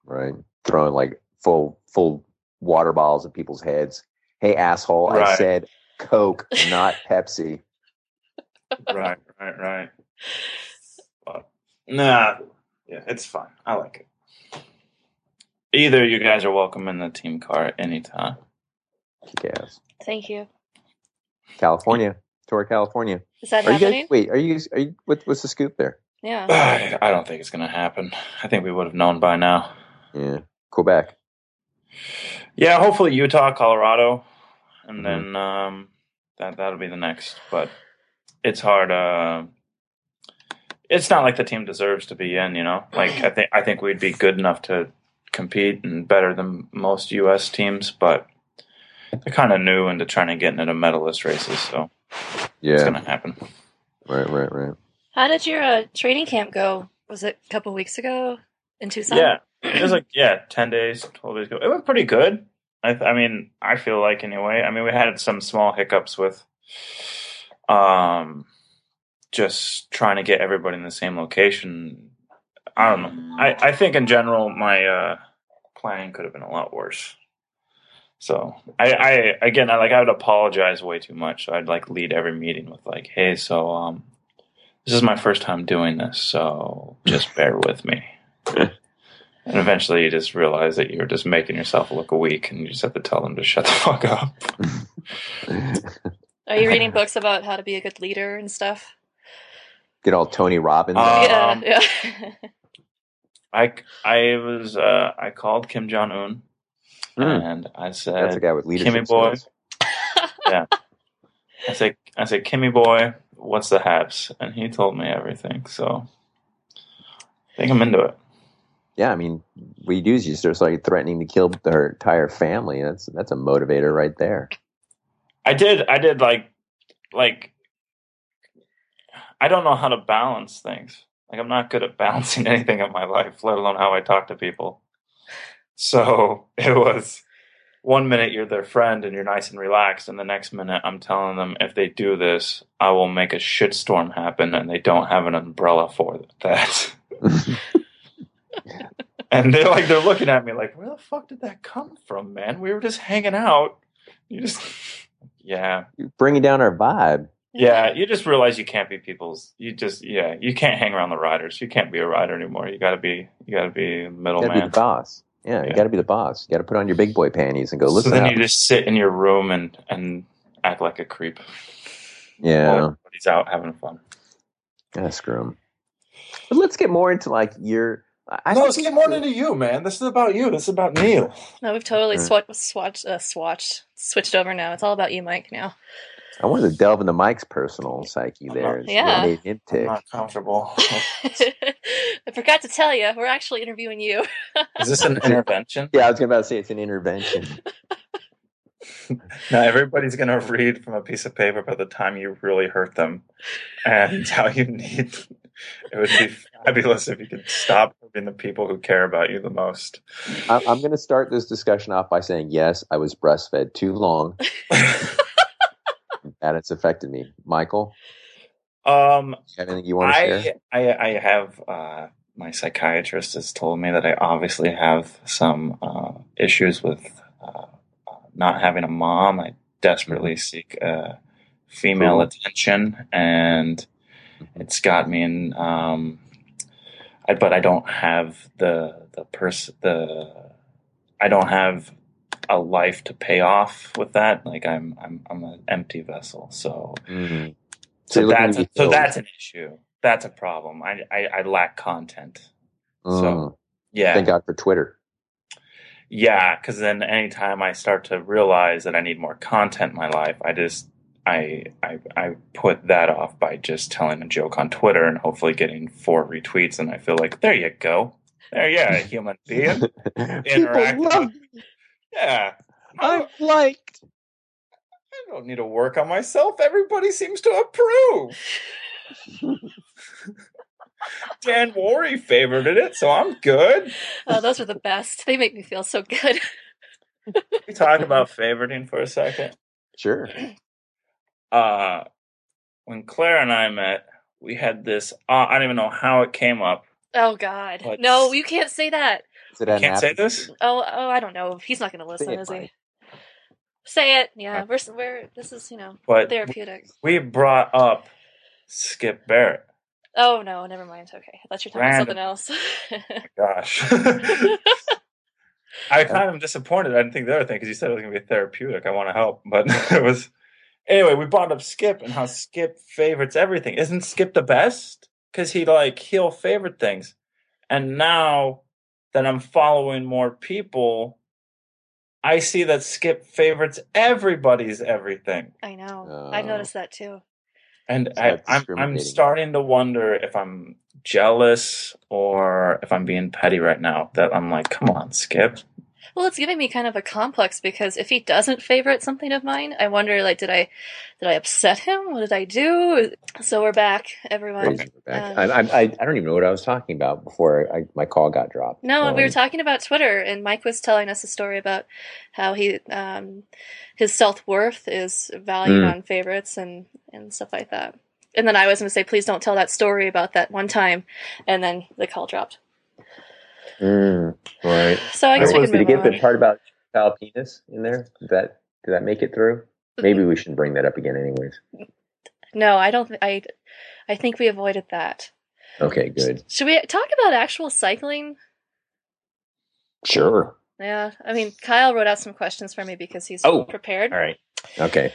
right? Throwing like full full water bottles at people's heads. Hey asshole, I said Coke, not Pepsi. Right, right, right. But nah, yeah, it's fine. I like it. Either you guys are welcome in the team car anytime. Yes. Thank you. California. Tour California. Is that Are you happening? guys wait, are you are you what, what's the scoop there? Yeah. I, I don't think it's going to happen. I think we would have known by now. Yeah. Quebec. Yeah, hopefully Utah, Colorado, and Mhm. then um, that that'll be the next. But it's hard. Uh, it's not like the team deserves to be in. You know, like I think I think we'd be good enough to compete and better than most U.S. teams, but they're kind of new into trying to get into medalist races, so it's going to happen. Right, right, right. How did your uh, training camp go? Was it a couple weeks ago in Tucson? Yeah, it was like yeah, ten days, twelve days ago. It went pretty good. I, I mean, I feel like anyway. I mean, we had some small hiccups with, um, just trying to get everybody in the same location. I don't know. I I think in general, my uh, planning could have been a lot worse. So I, I again, I like I would apologize way too much. So I'd like lead every meeting with like, hey, so um, this is my first time doing this, so just bear with me. And eventually you just realize that you're just making yourself look weak and you just have to tell them to shut the fuck up. Are you reading books about how to be a good leader and stuff? Get all Tony Robbins. Uh, yeah, Um, yeah. I, I was, uh, I called Kim Jong Un Hmm. and I said, That's a guy with leadership Kimmy boy. skills. I said, I said, Kimmy boy, what's the haps? And he told me everything. So I think I'm into it. Yeah, I mean, what you do is you start like threatening to kill their entire family. That's that's a motivator right there. I did. I did like, like, I don't know how to balance things. Like, I'm not good at balancing anything in my life, let alone how I talk to people. So it was one minute you're their friend and you're nice and relaxed, and the next minute I'm telling them if they do this, I will make a shitstorm happen, and they don't have an umbrella for that. and they're like, they're looking at me like, where the fuck did that come from, man? We were just hanging out. You just, yeah. You're bringing down our vibe. Yeah, you just realize you can't be people's. You just yeah, you can't hang around the riders. You can't be a rider anymore. You got to be you got to be You gotta be the boss. Yeah, you got to be the boss. You got to put on your big boy panties and go. So Listen then up. you just sit in your room and and act like a creep. yeah, While everybody's out having fun. yeah, him. But let's get more into like your. I I no, think let's more into you, man. This is about you. This is about Neil. No, we've totally Mm. swat, swatched, uh, swatched, switched over now. It's all about you, Mike. Now. I wanted to delve into Mike's personal psyche I'm there. not- Yeah. what I'm not comfortable. I forgot to tell you, we're actually interviewing you. is this an intervention? Yeah, I was about to say it's an intervention. Now everybody's gonna read from a piece of paper by the time you really hurt them, and how you need. It would be fabulous if you could stop hurting the people who care about you the most. I'm, I'm going to start this discussion off by saying yes, I was breastfed too long, and it's affected me. Michael, um, you anything you want to share? I, I I have uh, my psychiatrist has told me that I obviously have some uh, issues with uh, uh, not having a mom. I desperately seek uh, female Cool. attention, and it's got me in. Um, I, but I don't have the the person the I don't have a life to pay off with that. Like I'm I'm I'm an empty vessel. So Mhm. so you're that's a, so that's an issue. That's a problem. I I, I lack content. Mm. So yeah, Thank God for Twitter. yeah. Because then anytime I start to realize that I need more content in my life, I just I I I put that off by just telling a joke on Twitter and hopefully getting four retweets, and I feel like there you go, there yeah, a human being. Interact People love with- Yeah, I I'm don't, liked. I don't need to work on myself. Everybody seems to approve. Dan Wuori favored it, so I'm good. Oh, those are the best. They make me feel so good. We talk about favoriting for a second. Sure. Uh, when Claire and I met, we had this. Uh, I don't even know how it came up. Oh God, What? no, you can't say that. Is it I can't say this. Oh, oh, I don't know. He's not going to listen, it, is he? Mike. Say it. Yeah, we're we're this is you know But therapeutic. we brought up Skip Barrett. Oh no, never mind. Okay, I thought you were talking Random. something else. Gosh. I kind of am disappointed. I didn't think the other thing because you said it was going to be therapeutic. I want to help, but it was. Anyway, we brought up Skip and how Skip favorites everything. Isn't Skip the best? Because he like he'll favorite things, and now that I'm following more people, I see that Skip favorites everybody's everything, I know. Oh. I've noticed that too. and So I, that's I'm I'm starting to wonder if I'm jealous or if I'm being petty right now. That I'm like, come on, Skip. Well, it's giving me kind of a complex because if he doesn't favorite something of mine, I wonder like, did I did I upset him? What did I do? So we're back, everyone. Crazy, Rebecca. Um, I, I, I don't even know what I was talking about before I, my call got dropped. No, we were Um, talking about Twitter, and Mike was telling us a story about how he um, his self worth is valued Mm. on favorites and and stuff like that. And then I was going to say, please don't tell that story about that one time, and then the call dropped. Mm, right. So I guess we was- can Did you move get the part about child penis in there? Did that did that make it through? Maybe we shouldn't bring that up again, anyways. No, I don't. I I think we avoided that. Okay, good. Should we talk about actual cycling? Sure. Yeah, I mean, Kyle wrote out some questions for me because he's Oh, prepared. All right. Okay.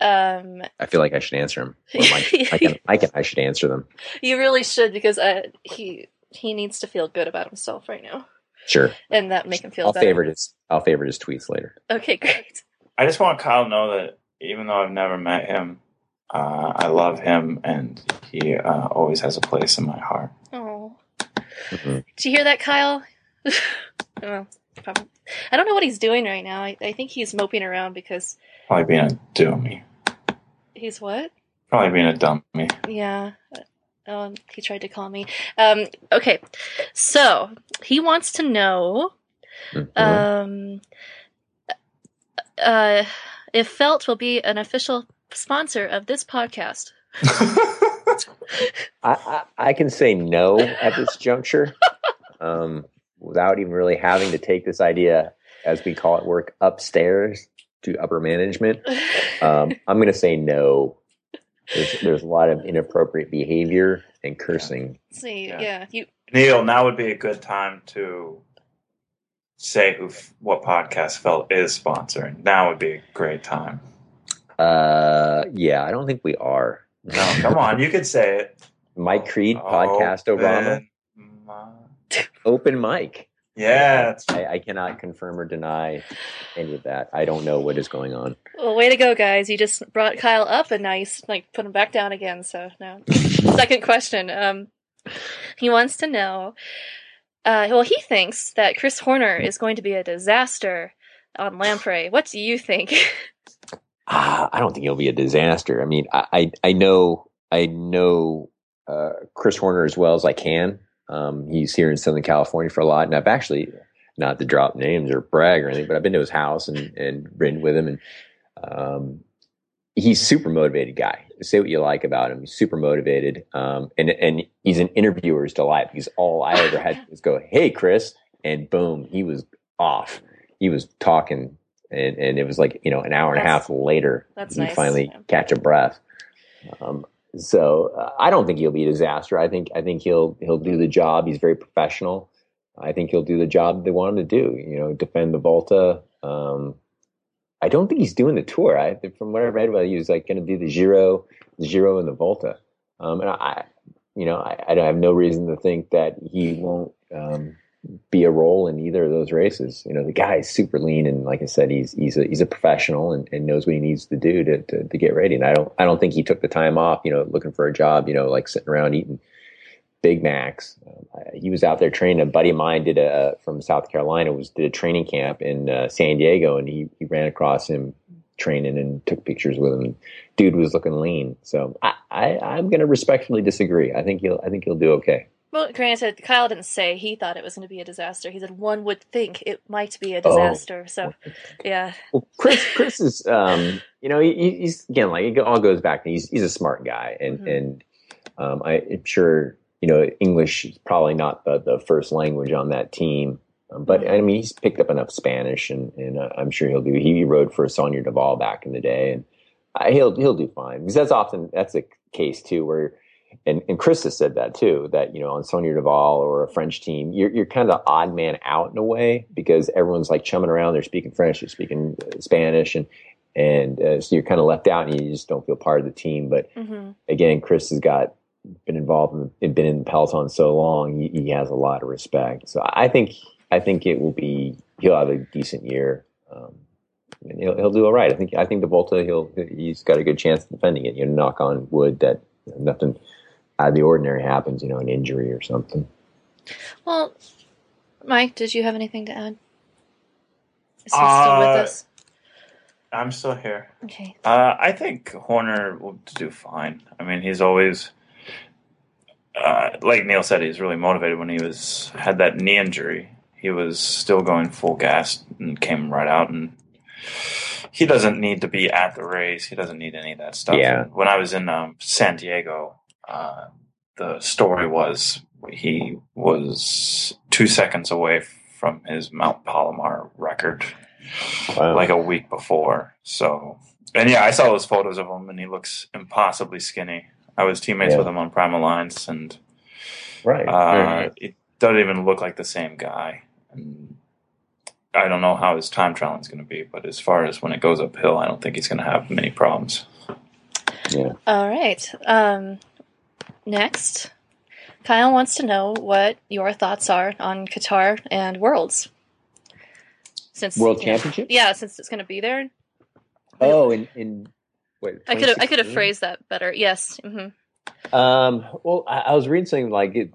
Um, I feel like I should answer them. Mike, I can. I can. I should answer them. you really should because uh, he he needs to feel good about himself right now, Sure. and that make him feel I'll better. favorite his. I'll favorite his tweets later. Okay, great. I just want Kyle to know that even though I've never met him, uh, I love him and he uh, always has a place in my heart. Oh, Mhm. did you hear that, Kyle? well, probably. I don't know what he's doing right now. I, I think he's moping around because Probably being a dummy. he's what? Probably being a dummy. Yeah. Um, he tried to call me. Um, okay, so he wants to know Mhm. um, uh, if Felt will be an official sponsor of this podcast. I, I, I can say no at this juncture, um, without even really having to take this idea, as we call it, work upstairs to upper management. Um, I'm going to say no. There's there's a lot of inappropriate behavior and cursing. See, Yeah. yeah, you Neil, now would be a good time to say who f- what podcast felt is sponsoring. Now would be a great time. Uh, yeah, I don't think we are. No, come on, you could say it. Mike Creed podcast Obama Open mi- open mic. Yeah, that's I, I cannot confirm or deny any of that. I don't know what is going on. well, way to go, guys! You just brought Kyle up, and now you like put him back down again. So now, second question. Um, he wants to know. Uh, well, he thinks that Chris Horner is going to be a disaster on Lampre. What do you think? Ah, I don't think it'll be a disaster. I mean, I I, I know I know uh, Chris Horner as well as I can. Um, he's here in Southern California for a lot, and I've actually not to drop names or brag or anything, but I've been to his house and and been with him, and um, he's super motivated guy. Say what you like about him, he's super motivated, um, and and he's an interviewer's delight because all I ever had was go, "Hey, Chris," and boom, he was off. He was talking, and and it was like you know an hour and a half later, that's he nice. finally Yeah. catch a breath. Um, so uh, I don't think he'll be a disaster. I think I think he'll he'll do the job. He's very professional. I think he'll do the job they want him to do. You know, defend the Vuelta. Um, I don't think he's doing the tour. I from what I read, well, he was like going to do the Giro, the Giro, and the Vuelta. Um, and I, you know, I, I don't have no reason to think that he won't um, be a role in either of those races. You know, the guy is super lean, and like I said, he's he's a he's a professional and, and knows what he needs to do to, to to get ready. And I don't I don't think he took the time off. You know, looking for a job. You know, like sitting around eating Big Macs. Um, he was out there training. A buddy of mine did a from South Carolina was did a training camp in uh, San Diego, and he he ran across him training and took pictures with him. Dude was looking lean. So I, I I'm going to respectfully disagree. I think he'll I think he'll do okay. Well, granted, Kyle didn't say he thought it was going to be a disaster. He said one would think it might be a Oh. disaster. So, yeah. Well, Chris, Chris is, um, you know, he, he's again like it all goes back. He's he's a smart guy, and Mhm. and um, I, am sure you know English is probably not the, the first language on that team, um, but I mean he's picked up enough Spanish, and and uh, I'm sure he'll do. He rode for Saunier Duval back in the day, and uh, he'll he'll do fine because that's often that's a case too where. And, and Chris has said that too, that, you know, on Saunier Duval or a French team, you're, you're kind of the odd man out in a way because everyone's like chumming around. They're speaking French, they're speaking uh, Spanish, and, and uh, so you're kind of left out and you just don't feel part of the team. But hmm again, Chris has got been involved in been in the Peloton so long, he, he has a lot of respect. So I think I think it will be he'll have a decent year. Um, and he'll, he'll do all right. I think I think the Vuelta he'll he's got a good chance of defending it. You know, knock on wood that nothing out of the ordinary happens. You know, an injury or something. Well, Mike, did you have anything to add? Is he still with Uh, us? I'm still here. Okay. Uh, I think Horner will do fine. I mean, he's always, uh, like Neil said, he's really motivated. When he was had that knee injury, he was still going full gas and came right out. And he doesn't need to be at the race. He doesn't need any of that stuff. Yeah. When I was in um, San Diego, uh, the story was he was two seconds away from his Mount Palomar record Wow. like a week before. So, and yeah, I saw those photos of him, and he looks impossibly skinny. I was teammates Yeah. with him on Prime Alliance, and right. uh, it doesn't even look like the same guy. And I don't know how his time trialing is going to be, but as far as when it goes uphill, I don't think he's going to have many problems. yeah. All right. Um, next, Kyle wants to know what your thoughts are on Qatar and Worlds. Since World. Championship. Yeah, since it's going to be there. Oh, in in wait, I could have I could have phrased that better. Yes. hmm Um, well, I, I was reading something like it,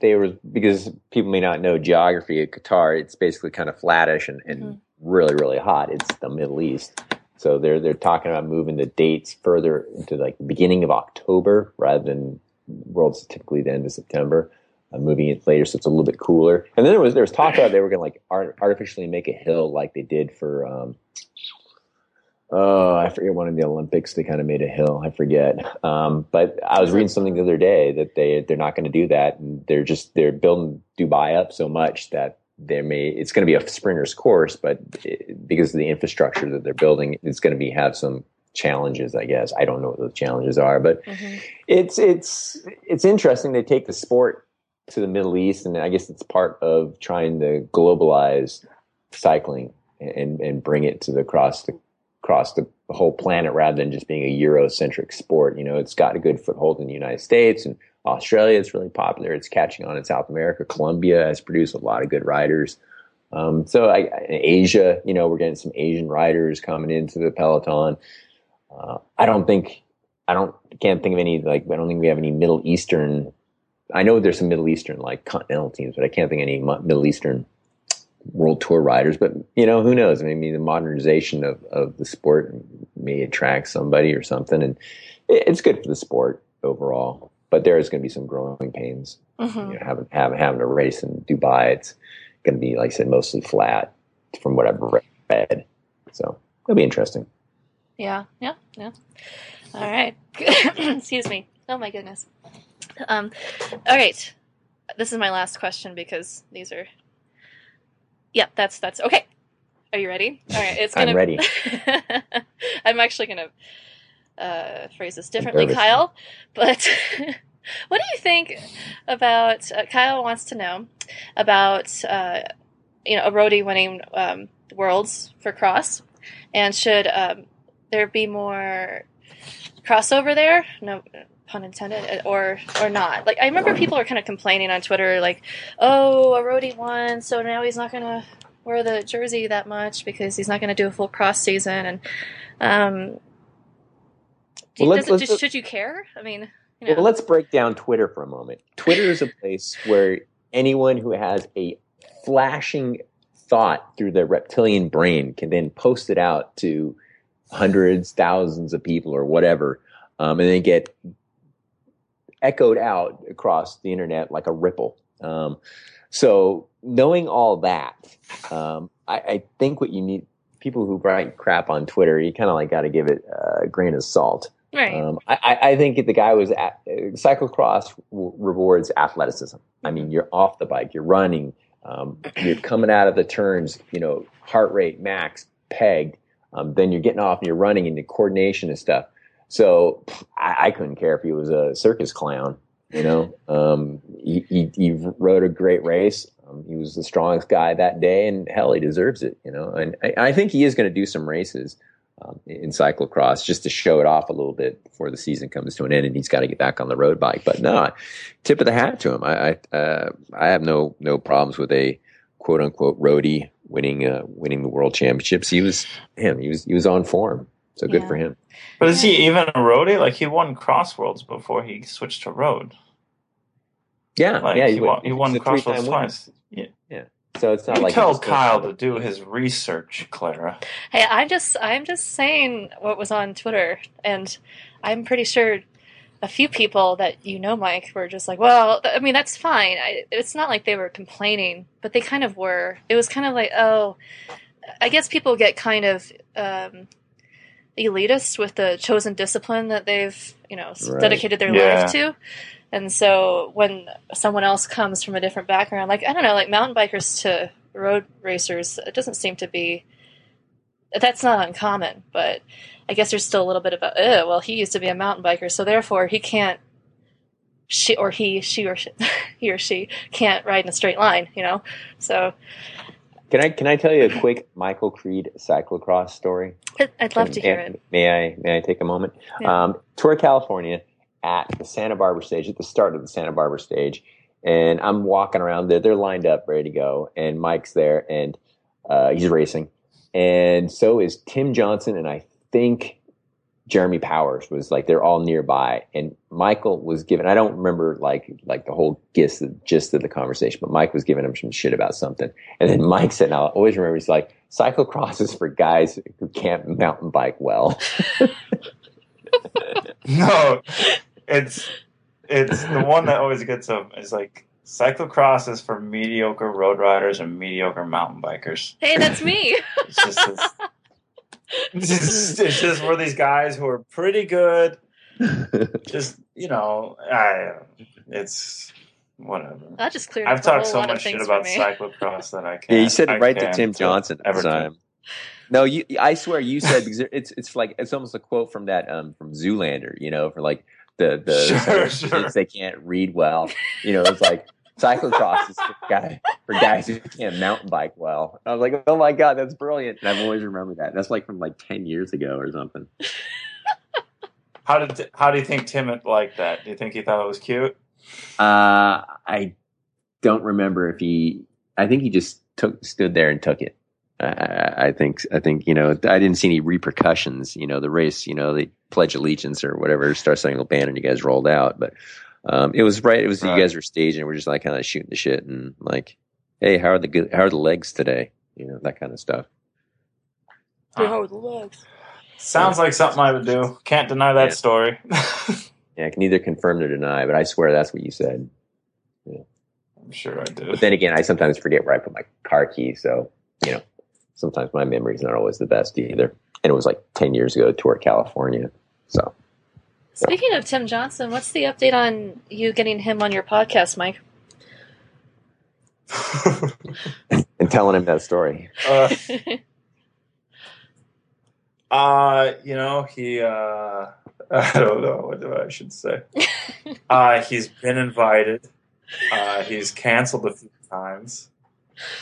they were because people may not know geography at Qatar. It's basically kind of flattish and, and Mhm. really, really hot. It's the Middle East, so they're they're talking about moving the dates further into like the beginning of October rather than World's typically the end of September. Uh, moving it later, so it's a little bit cooler. And then there was there was talk about they were going to like art, artificially make a hill like they did for um, Oh, I forget one of the Olympics. They kind of made a hill. I forget. Um, but I was reading something the other day that they they're not going to do that, and they're just they're building Dubai up so much that they may it's going to be a sprinter's course, but it, because of the infrastructure that they're building, it's going to be have some challenges. I guess I don't know what those challenges are, but Mhm. it's it's it's interesting they take the sport to the Middle East, and I guess it's part of trying to globalize cycling and and bring it to the across the across the whole planet rather than just being a Eurocentric sport. You know, it's got a good foothold in the United States and Australia. It's really popular. It's catching on in South America. Colombia has produced a lot of good riders. Um, so I, in Asia, you know, we're getting some Asian riders coming into the peloton. Uh, I don't think I don't can't think of any like I don't think we have any Middle Eastern. I know there's some Middle Eastern like continental teams, but I can't think of any Middle Eastern world tour riders. But you know, who knows? Maybe the modernization of of the sport may attract somebody or something, and it, it's good for the sport overall. But there is going to be some growing pains. Mhm. You know, having having having a race in Dubai, it's going to be like I said, mostly flat from what I've read. So it'll be interesting. Yeah, yeah, yeah. All right. Excuse me. Oh my goodness. Um, all right. This is my last question because these are. Yeah, that's that's okay. Are you ready? All right. It's gonna. I'm gonna. ready. I'm actually gonna uh, phrase this differently. Kyle. But what do you think about? Uh, Kyle wants to know about uh, you know a roadie winning um, worlds for cross, and should um, there be more crossover there? No pun intended, or or not. Like I remember people are kind of complaining on Twitter, like, "Oh, a roadie won, so now he's not gonna wear the jersey that much because he's not gonna do a full cross season." And um, do Well, let's- it- let's- should you care? I mean, you know, Well, let's break down Twitter for a moment. Twitter is a place where anyone who has a flashing thought through their reptilian brain can then post it out to hundreds, thousands of people or whatever, um, and they get echoed out across the internet like a ripple. Um, so, knowing all that, um, I, I think what you need people who write crap on Twitter, you kind of like got to give it a grain of salt. right? Um, I, I- think the guy was at, uh, cyclocross w- rewards athleticism. I mean, you're off the bike, you're running, um, you're coming out of the turns, you know, heart rate max pegged. Um, then you're getting off and you're running and into coordination and stuff. So I, I couldn't care if he was a circus clown. You know, um, he, he, he rode a great race. Um, he was the strongest guy that day, and hell, he deserves it. You know, and I, I think he is going to do some races um, in cyclocross just to show it off a little bit before the season comes to an end and he's got to get back on the road bike. But no, tip of the hat to him. I I, uh, I have no no problems with a quote unquote roadie winning uh, winning the world championships. He was him. He was he was on form. So good Yeah. for him. But is he even a roadie? Like he won cross worlds before he switched to road. Yeah, Like yeah. he, won, he won cross worlds twice. Yeah. yeah. So it's not You like he tell Kyle to do his research, Clara. Hey, I'm just I'm just saying what was on Twitter, and I'm pretty sure a few people that you know, Mike, were just like, "Well, th- I mean, that's fine." I, it's not like they were complaining, but they kind of were. It was kind of like, "Oh, I guess people get kind of um, elitist with the chosen discipline that they've you know Right. dedicated their Yeah. life to." And so when someone else comes from a different background, like I don't know, like mountain bikers to road racers, it doesn't seem to be that's not uncommon, but I guess there's still a little bit of a, well, he used to be a mountain biker, so therefore he can't, she or he, she or she, he or she can't ride in a straight line, you know? So Can I can I tell you a quick Michael Creed cyclocross story? I'd, love to hear it. May I may I take a moment? Yeah. Um, Tour California at the Santa Barbara stage, at the start of the Santa Barbara stage, and I'm walking around there. They're lined up, ready to go, and Mike's there, and uh, he's racing, and so is Tim Johnson, and I think Jeremy Powers was like they're all nearby, and Michael was given. I don't remember like like the whole gist of, gist of the conversation, but Mike was giving him some shit about something, and then Mike said, and "I'll always remember." He's like, "Cyclocross is for guys who can't mountain bike well." No, it's it's the one that always gets him. Is like cyclocross is for mediocre road riders and mediocre mountain bikers. Hey, that's me. It's just this, it's, just, it's just for these guys who are pretty good. Just you know, I it's whatever. that just cleared I've up a whole talked so much shit about for cyclocross that I can't. Yeah, you said I it right to Tim Johnson at the ever time. No, you. I swear you said because it's it's like it's almost a quote from that um from Zoolander. You know, for like the the Sure, kids sure. they can't read well. You know, it's like cyclocross is for guy for guys who can't mountain bike well. I was like, oh my god, that's brilliant. And I've always remembered that. That's like from like ten years ago or something. How did how do you think Tim liked that? Do you think he thought it was cute? Uh, I don't remember if he. I think he just took stood there and took it. I, I think. I think you know. I didn't see any repercussions. You know, the race. You know, they pledge allegiance or whatever, Star Spangled Banner, and you guys rolled out. But um, it was right. It was Right. you guys were staging. We're just like kind of shooting the shit and like, hey, how are the good? How are the legs today? You know, that kind of stuff. Huh. the legs? Sounds like something I would do. Can't deny that Yeah. story. Yeah, I can neither confirm nor deny, but I swear that's what you said. Yeah. I'm sure I did. But then again, I sometimes forget where I put my car key, so you know, sometimes my memory's not always the best either. And it was like ten years ago, tour California. So Speaking of Tim Johnson, what's the update on you getting him on your podcast, Mike? and telling him that story. uh, uh, you know, he. Uh, I don't know what I should say. Uh, he's been invited. Uh, he's canceled a few times.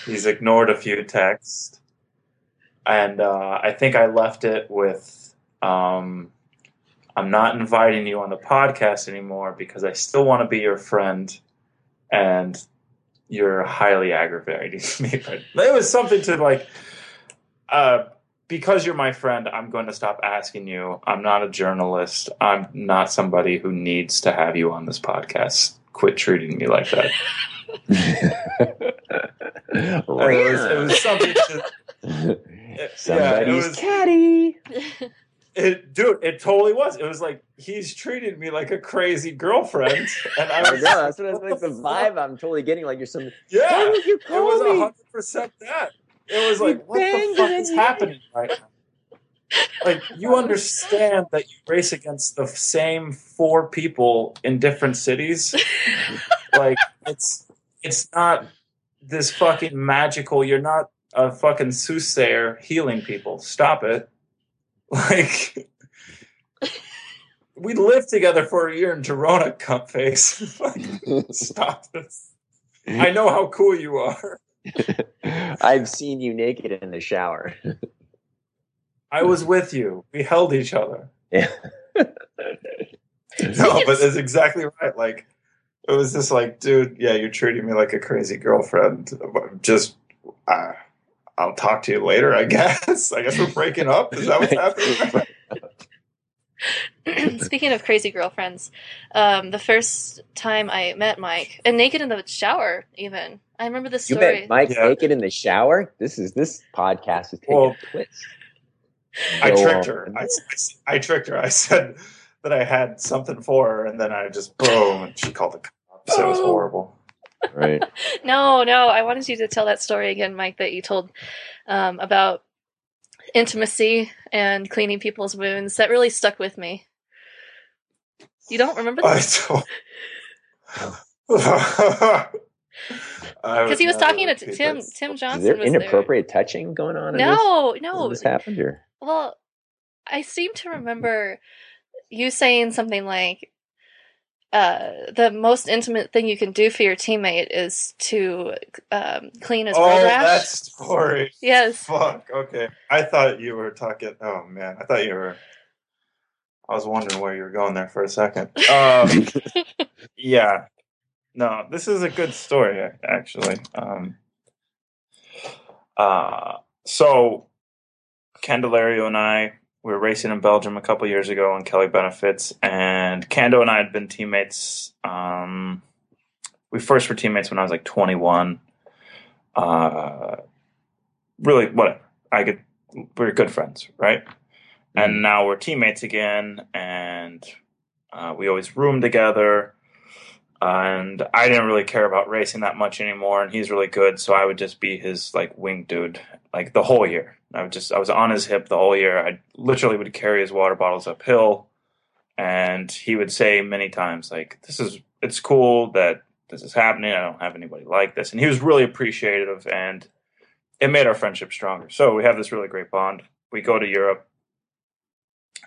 He's ignored a few texts, and uh, I think I left it with. Um, I'm not inviting you on the podcast anymore because I still want to be your friend, and you're highly aggravating me. But It was something to like, uh, because you're my friend, I'm going to stop asking you. I'm not a journalist. I'm not somebody who needs to have you on this podcast. Quit treating me like that. It was, it was something to, yeah, Somebody's it was- caddy. it, dude. It totally was. It was like he's treating me like a crazy girlfriend, and I I was know, that's what it's like the vibe I'm totally getting. Like you're some. Why yeah. would you It was hundred percent that. It was like, what the fuck is in. happening right now? Like, you understand that you race against the same four people in different cities. like, it's it's not this fucking magical. You're not a fucking soothsayer healing people. Stop it. Like. We lived together for a year in Girona, cunt face. Like, Stop this. I know how cool you are. I've seen you naked in the shower. I was with you. We held each other. Yeah. No, but that's exactly right. Like, it was just like, dude, yeah, you're treating me like a crazy girlfriend. Just, uh, I'll talk to you later, I guess. I guess we're breaking up. Is that what's happening? Speaking of crazy girlfriends, um, the first time I met Mike, and naked in the shower, even I remember this You story. met Mike Yeah. naked in the shower. This is this podcast is taking Well, a twist. I Go tricked her. on. I, I tricked her. I said that I had something for her, and then I just boom, and she called the cops. It was horrible. Right. No, no, I wanted you to tell that story again, Mike, that you told um, about intimacy and cleaning people's wounds. That really stuck with me. You don't remember I that? don't. Because he was talking to Tim. Tim Is Johnson there was there. inappropriate touching going on? No, this? no. Has this happened or? Well, I seem to remember you saying something like, uh, "The most intimate thing you can do for your teammate is to um, clean his Oh, road rash." that story. Yes. Fuck. Okay. I thought you were talking. Oh man, I thought you were. I was wondering where you were going there for a second. Um, yeah. No, this is a good story actually. Um, uh, so Candelario and I we were racing in Belgium a couple years ago on Kelly Benefits, and Cando and I had been teammates. Um, we first were teammates when I was like 21. Uh, really, whatever. I could. We were good friends, right? And now we're teammates again, and uh, we always room together. And I didn't really care about racing that much anymore, and he's really good, so I would just be his like wing dude, like the whole year. I would just I was on his hip the whole year. I literally would carry his water bottles uphill, and he would say many times like, "This is it's cool that this is happening. I don't have anybody like this," and he was really appreciative and it made our friendship stronger. So we have this really great bond. We go to Europe,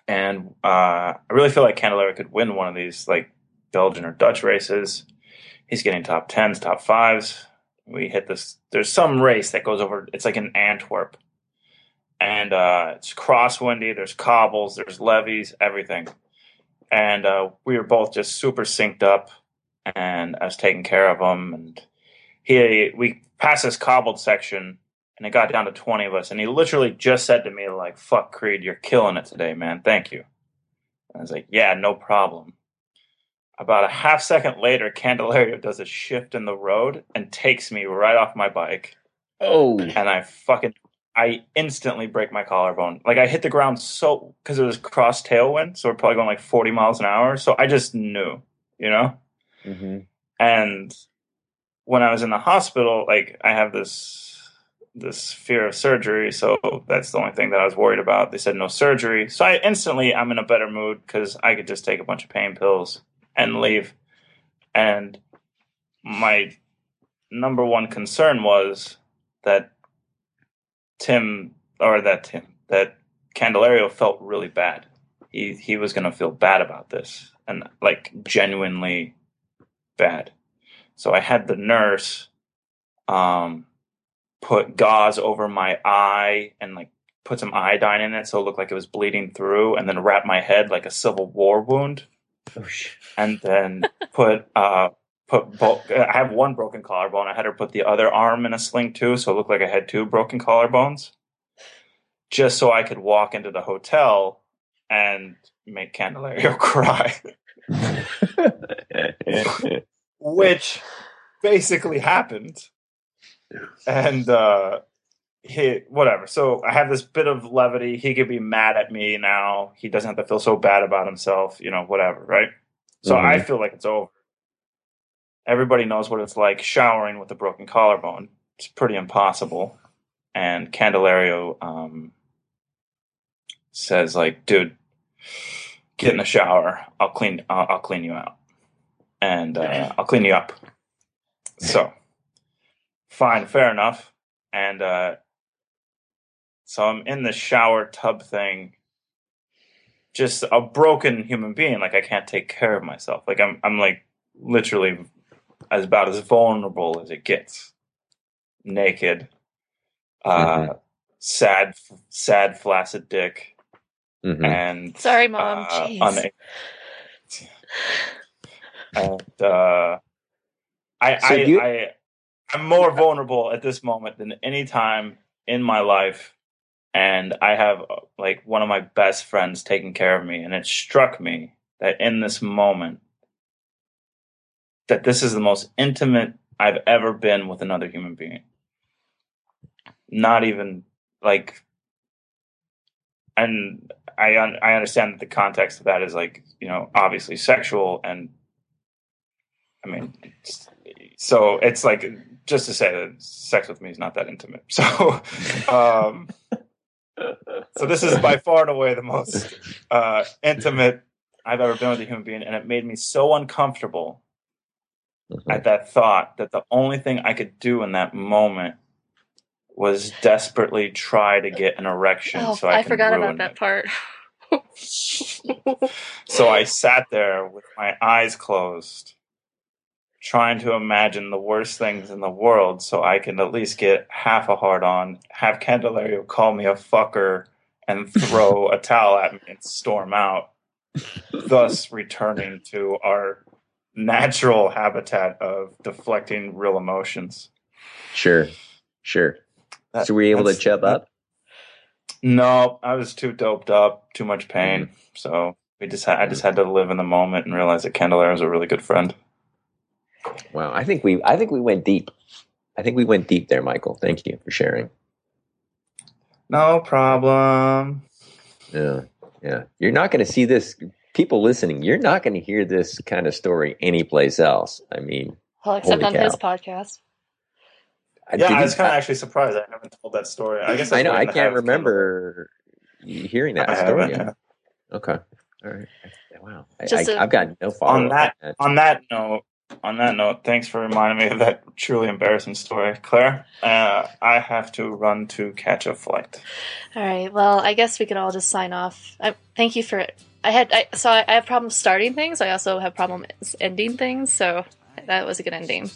and uh, I really feel like Candelario could win one of these like Belgian or Dutch races. He's getting top tens, top fives. We hit this. There's some race that goes over. It's like in Antwerp, and uh, it's crosswindy. There's cobbles. There's levees. Everything. And uh, we were both just super synced up, and I was taking care of him. And he, we passed this cobbled section, and it got down to 20 of us. And he literally just said to me, like, fuck Creed, you're killing it today, man. Thank you. And I was like, yeah, no problem. About a half second later, Candelario does a shift in the road and takes me right off my bike. Oh, And I fucking, I instantly break my collarbone. Like, I hit the ground so, because it was cross tailwind. So we're probably going like 40 miles an hour. So I just knew, you know? hmm and when I was in the hospital, like I have this this fear of surgery, so that's the only thing that I was worried about. They said no surgery, so I instantly I'm in a better mood because I could just take a bunch of pain pills and leave. And my number one concern was that Tim or that Tim that Candelario felt really bad. He he was gonna feel bad about this and like genuinely bad. So I had the nurse um, put gauze over my eye and like put some iodine in it so it looked like it was bleeding through, and then wrap my head like a Civil War wound. And then put uh, put bo- I have one broken collarbone. I had her put the other arm in a sling too, so it looked like I had two broken collarbones, just so I could walk into the hotel and make Candelario cry. which basically happened. And uh he whatever. So I have this bit of levity. He could be mad at me now. He doesn't have to feel so bad about himself, you know, whatever, right? So Mhm. I feel like it's over. Everybody knows what it's like showering with a broken collarbone. It's pretty impossible. And Candelario um says like, dude, get in the shower. I'll clean I'll, I'll clean you out and uh, I'll clean you up. So, fine, fair enough. And uh, so I'm in the shower tub thing, just a broken human being. Like I can't take care of myself. Like I'm, I'm like literally as about as vulnerable as it gets. Naked, uh, sad, sad, flaccid dick, Mhm. and Sorry, Mom. uh, Jeez. una- and uh, I, So I, you- I, I'm more vulnerable at this moment than any time in my life, and I have like one of my best friends taking care of me, and it struck me that in this moment, that this is the most intimate I've ever been with another human being. Not even like, and I un- I understand that the context of that is like you know obviously sexual and I mean it's- so it's like just to say that sex with me is not that intimate so um so this is by far and away the most uh intimate I've ever been with a human being and it made me so uncomfortable Mhm. at that thought that the only thing I could do in that moment was desperately try to get an erection oh, so I, I forgot ruin about that it. part. So I sat there with my eyes closed, trying to imagine the worst things in the world so I can at least get half a heart on, have Candelario call me a fucker and throw a towel at me and storm out, thus returning to our natural habitat of deflecting real emotions. Sure, sure. That- so were you able to chub up? No, I was too doped up, too much pain. Mm-hmm. So we just had, I mm-hmm. just had to live in the moment and realize that Candelario is a really good friend. Wow, I think we I think we went deep. I think we went deep there, Michael. Thank you for sharing. No problem. Yeah, yeah. You're not going to see this. People listening, you're not going to hear this kind of story anyplace else. I mean, well, except Holy on his podcast. I- Yeah, did I you- was kind of actually surprised. I haven't told that story. I guess I know. I can't have remember you hearing that I story. haven't, yet. Okay. All right. Wow. I, Just I, a- I've got no follow On that- On that note, on that note, thanks for reminding me of that truly embarrassing story, Claire. Uh, I have to run to catch a flight. All right. Well, I guess we can all just sign off. I, thank you for. I had I, so I, I have problems starting things. I also have problems ending things. So that was a good ending.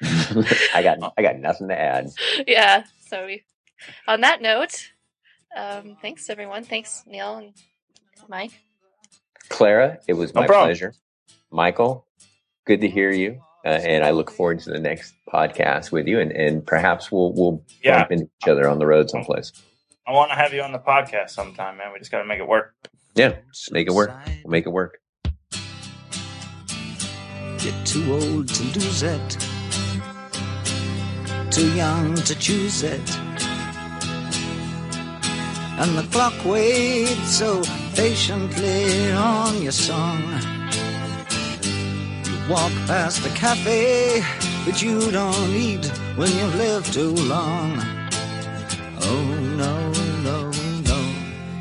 I got I got nothing to add. yeah. So we, on that note, um, thanks everyone. Thanks Neil and Mike. Clara, it was No my problem. pleasure. Michael, good to hear you, uh, and I look forward to the next podcast with you, and, and perhaps we'll we'll Yeah. bump into each other on the road someplace. I want to have you on the podcast sometime, man. We just got to make it work. Yeah, just make it work. We'll make it work. Get too old to lose it, too young to choose it. And the clock waits so patiently on your song. Walk past the cafe, but you don't eat when you've lived too long. Oh no, no, no,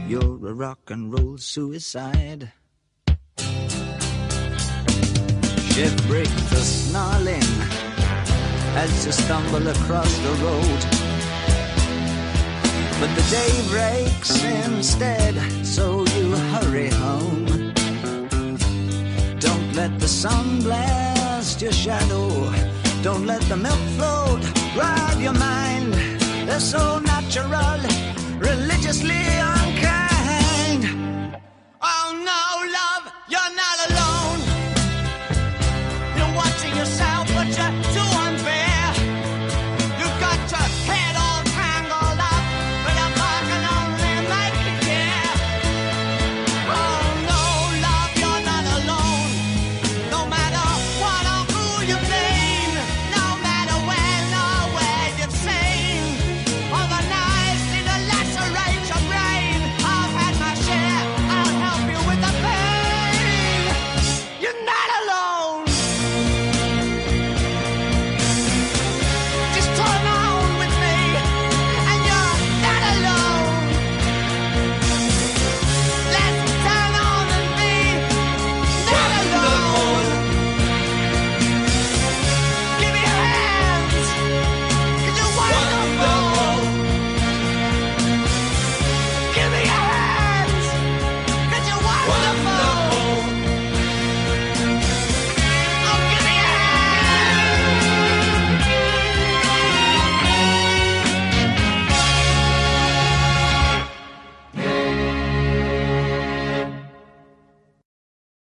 you're a rock and roll suicide. Shit break the snarling as you stumble across the road. But the day breaks instead, so you hurry home. Let the sun blast your shadow. Don't let the milk float rob your mind. They're so natural, religiously unkind. Oh no, love.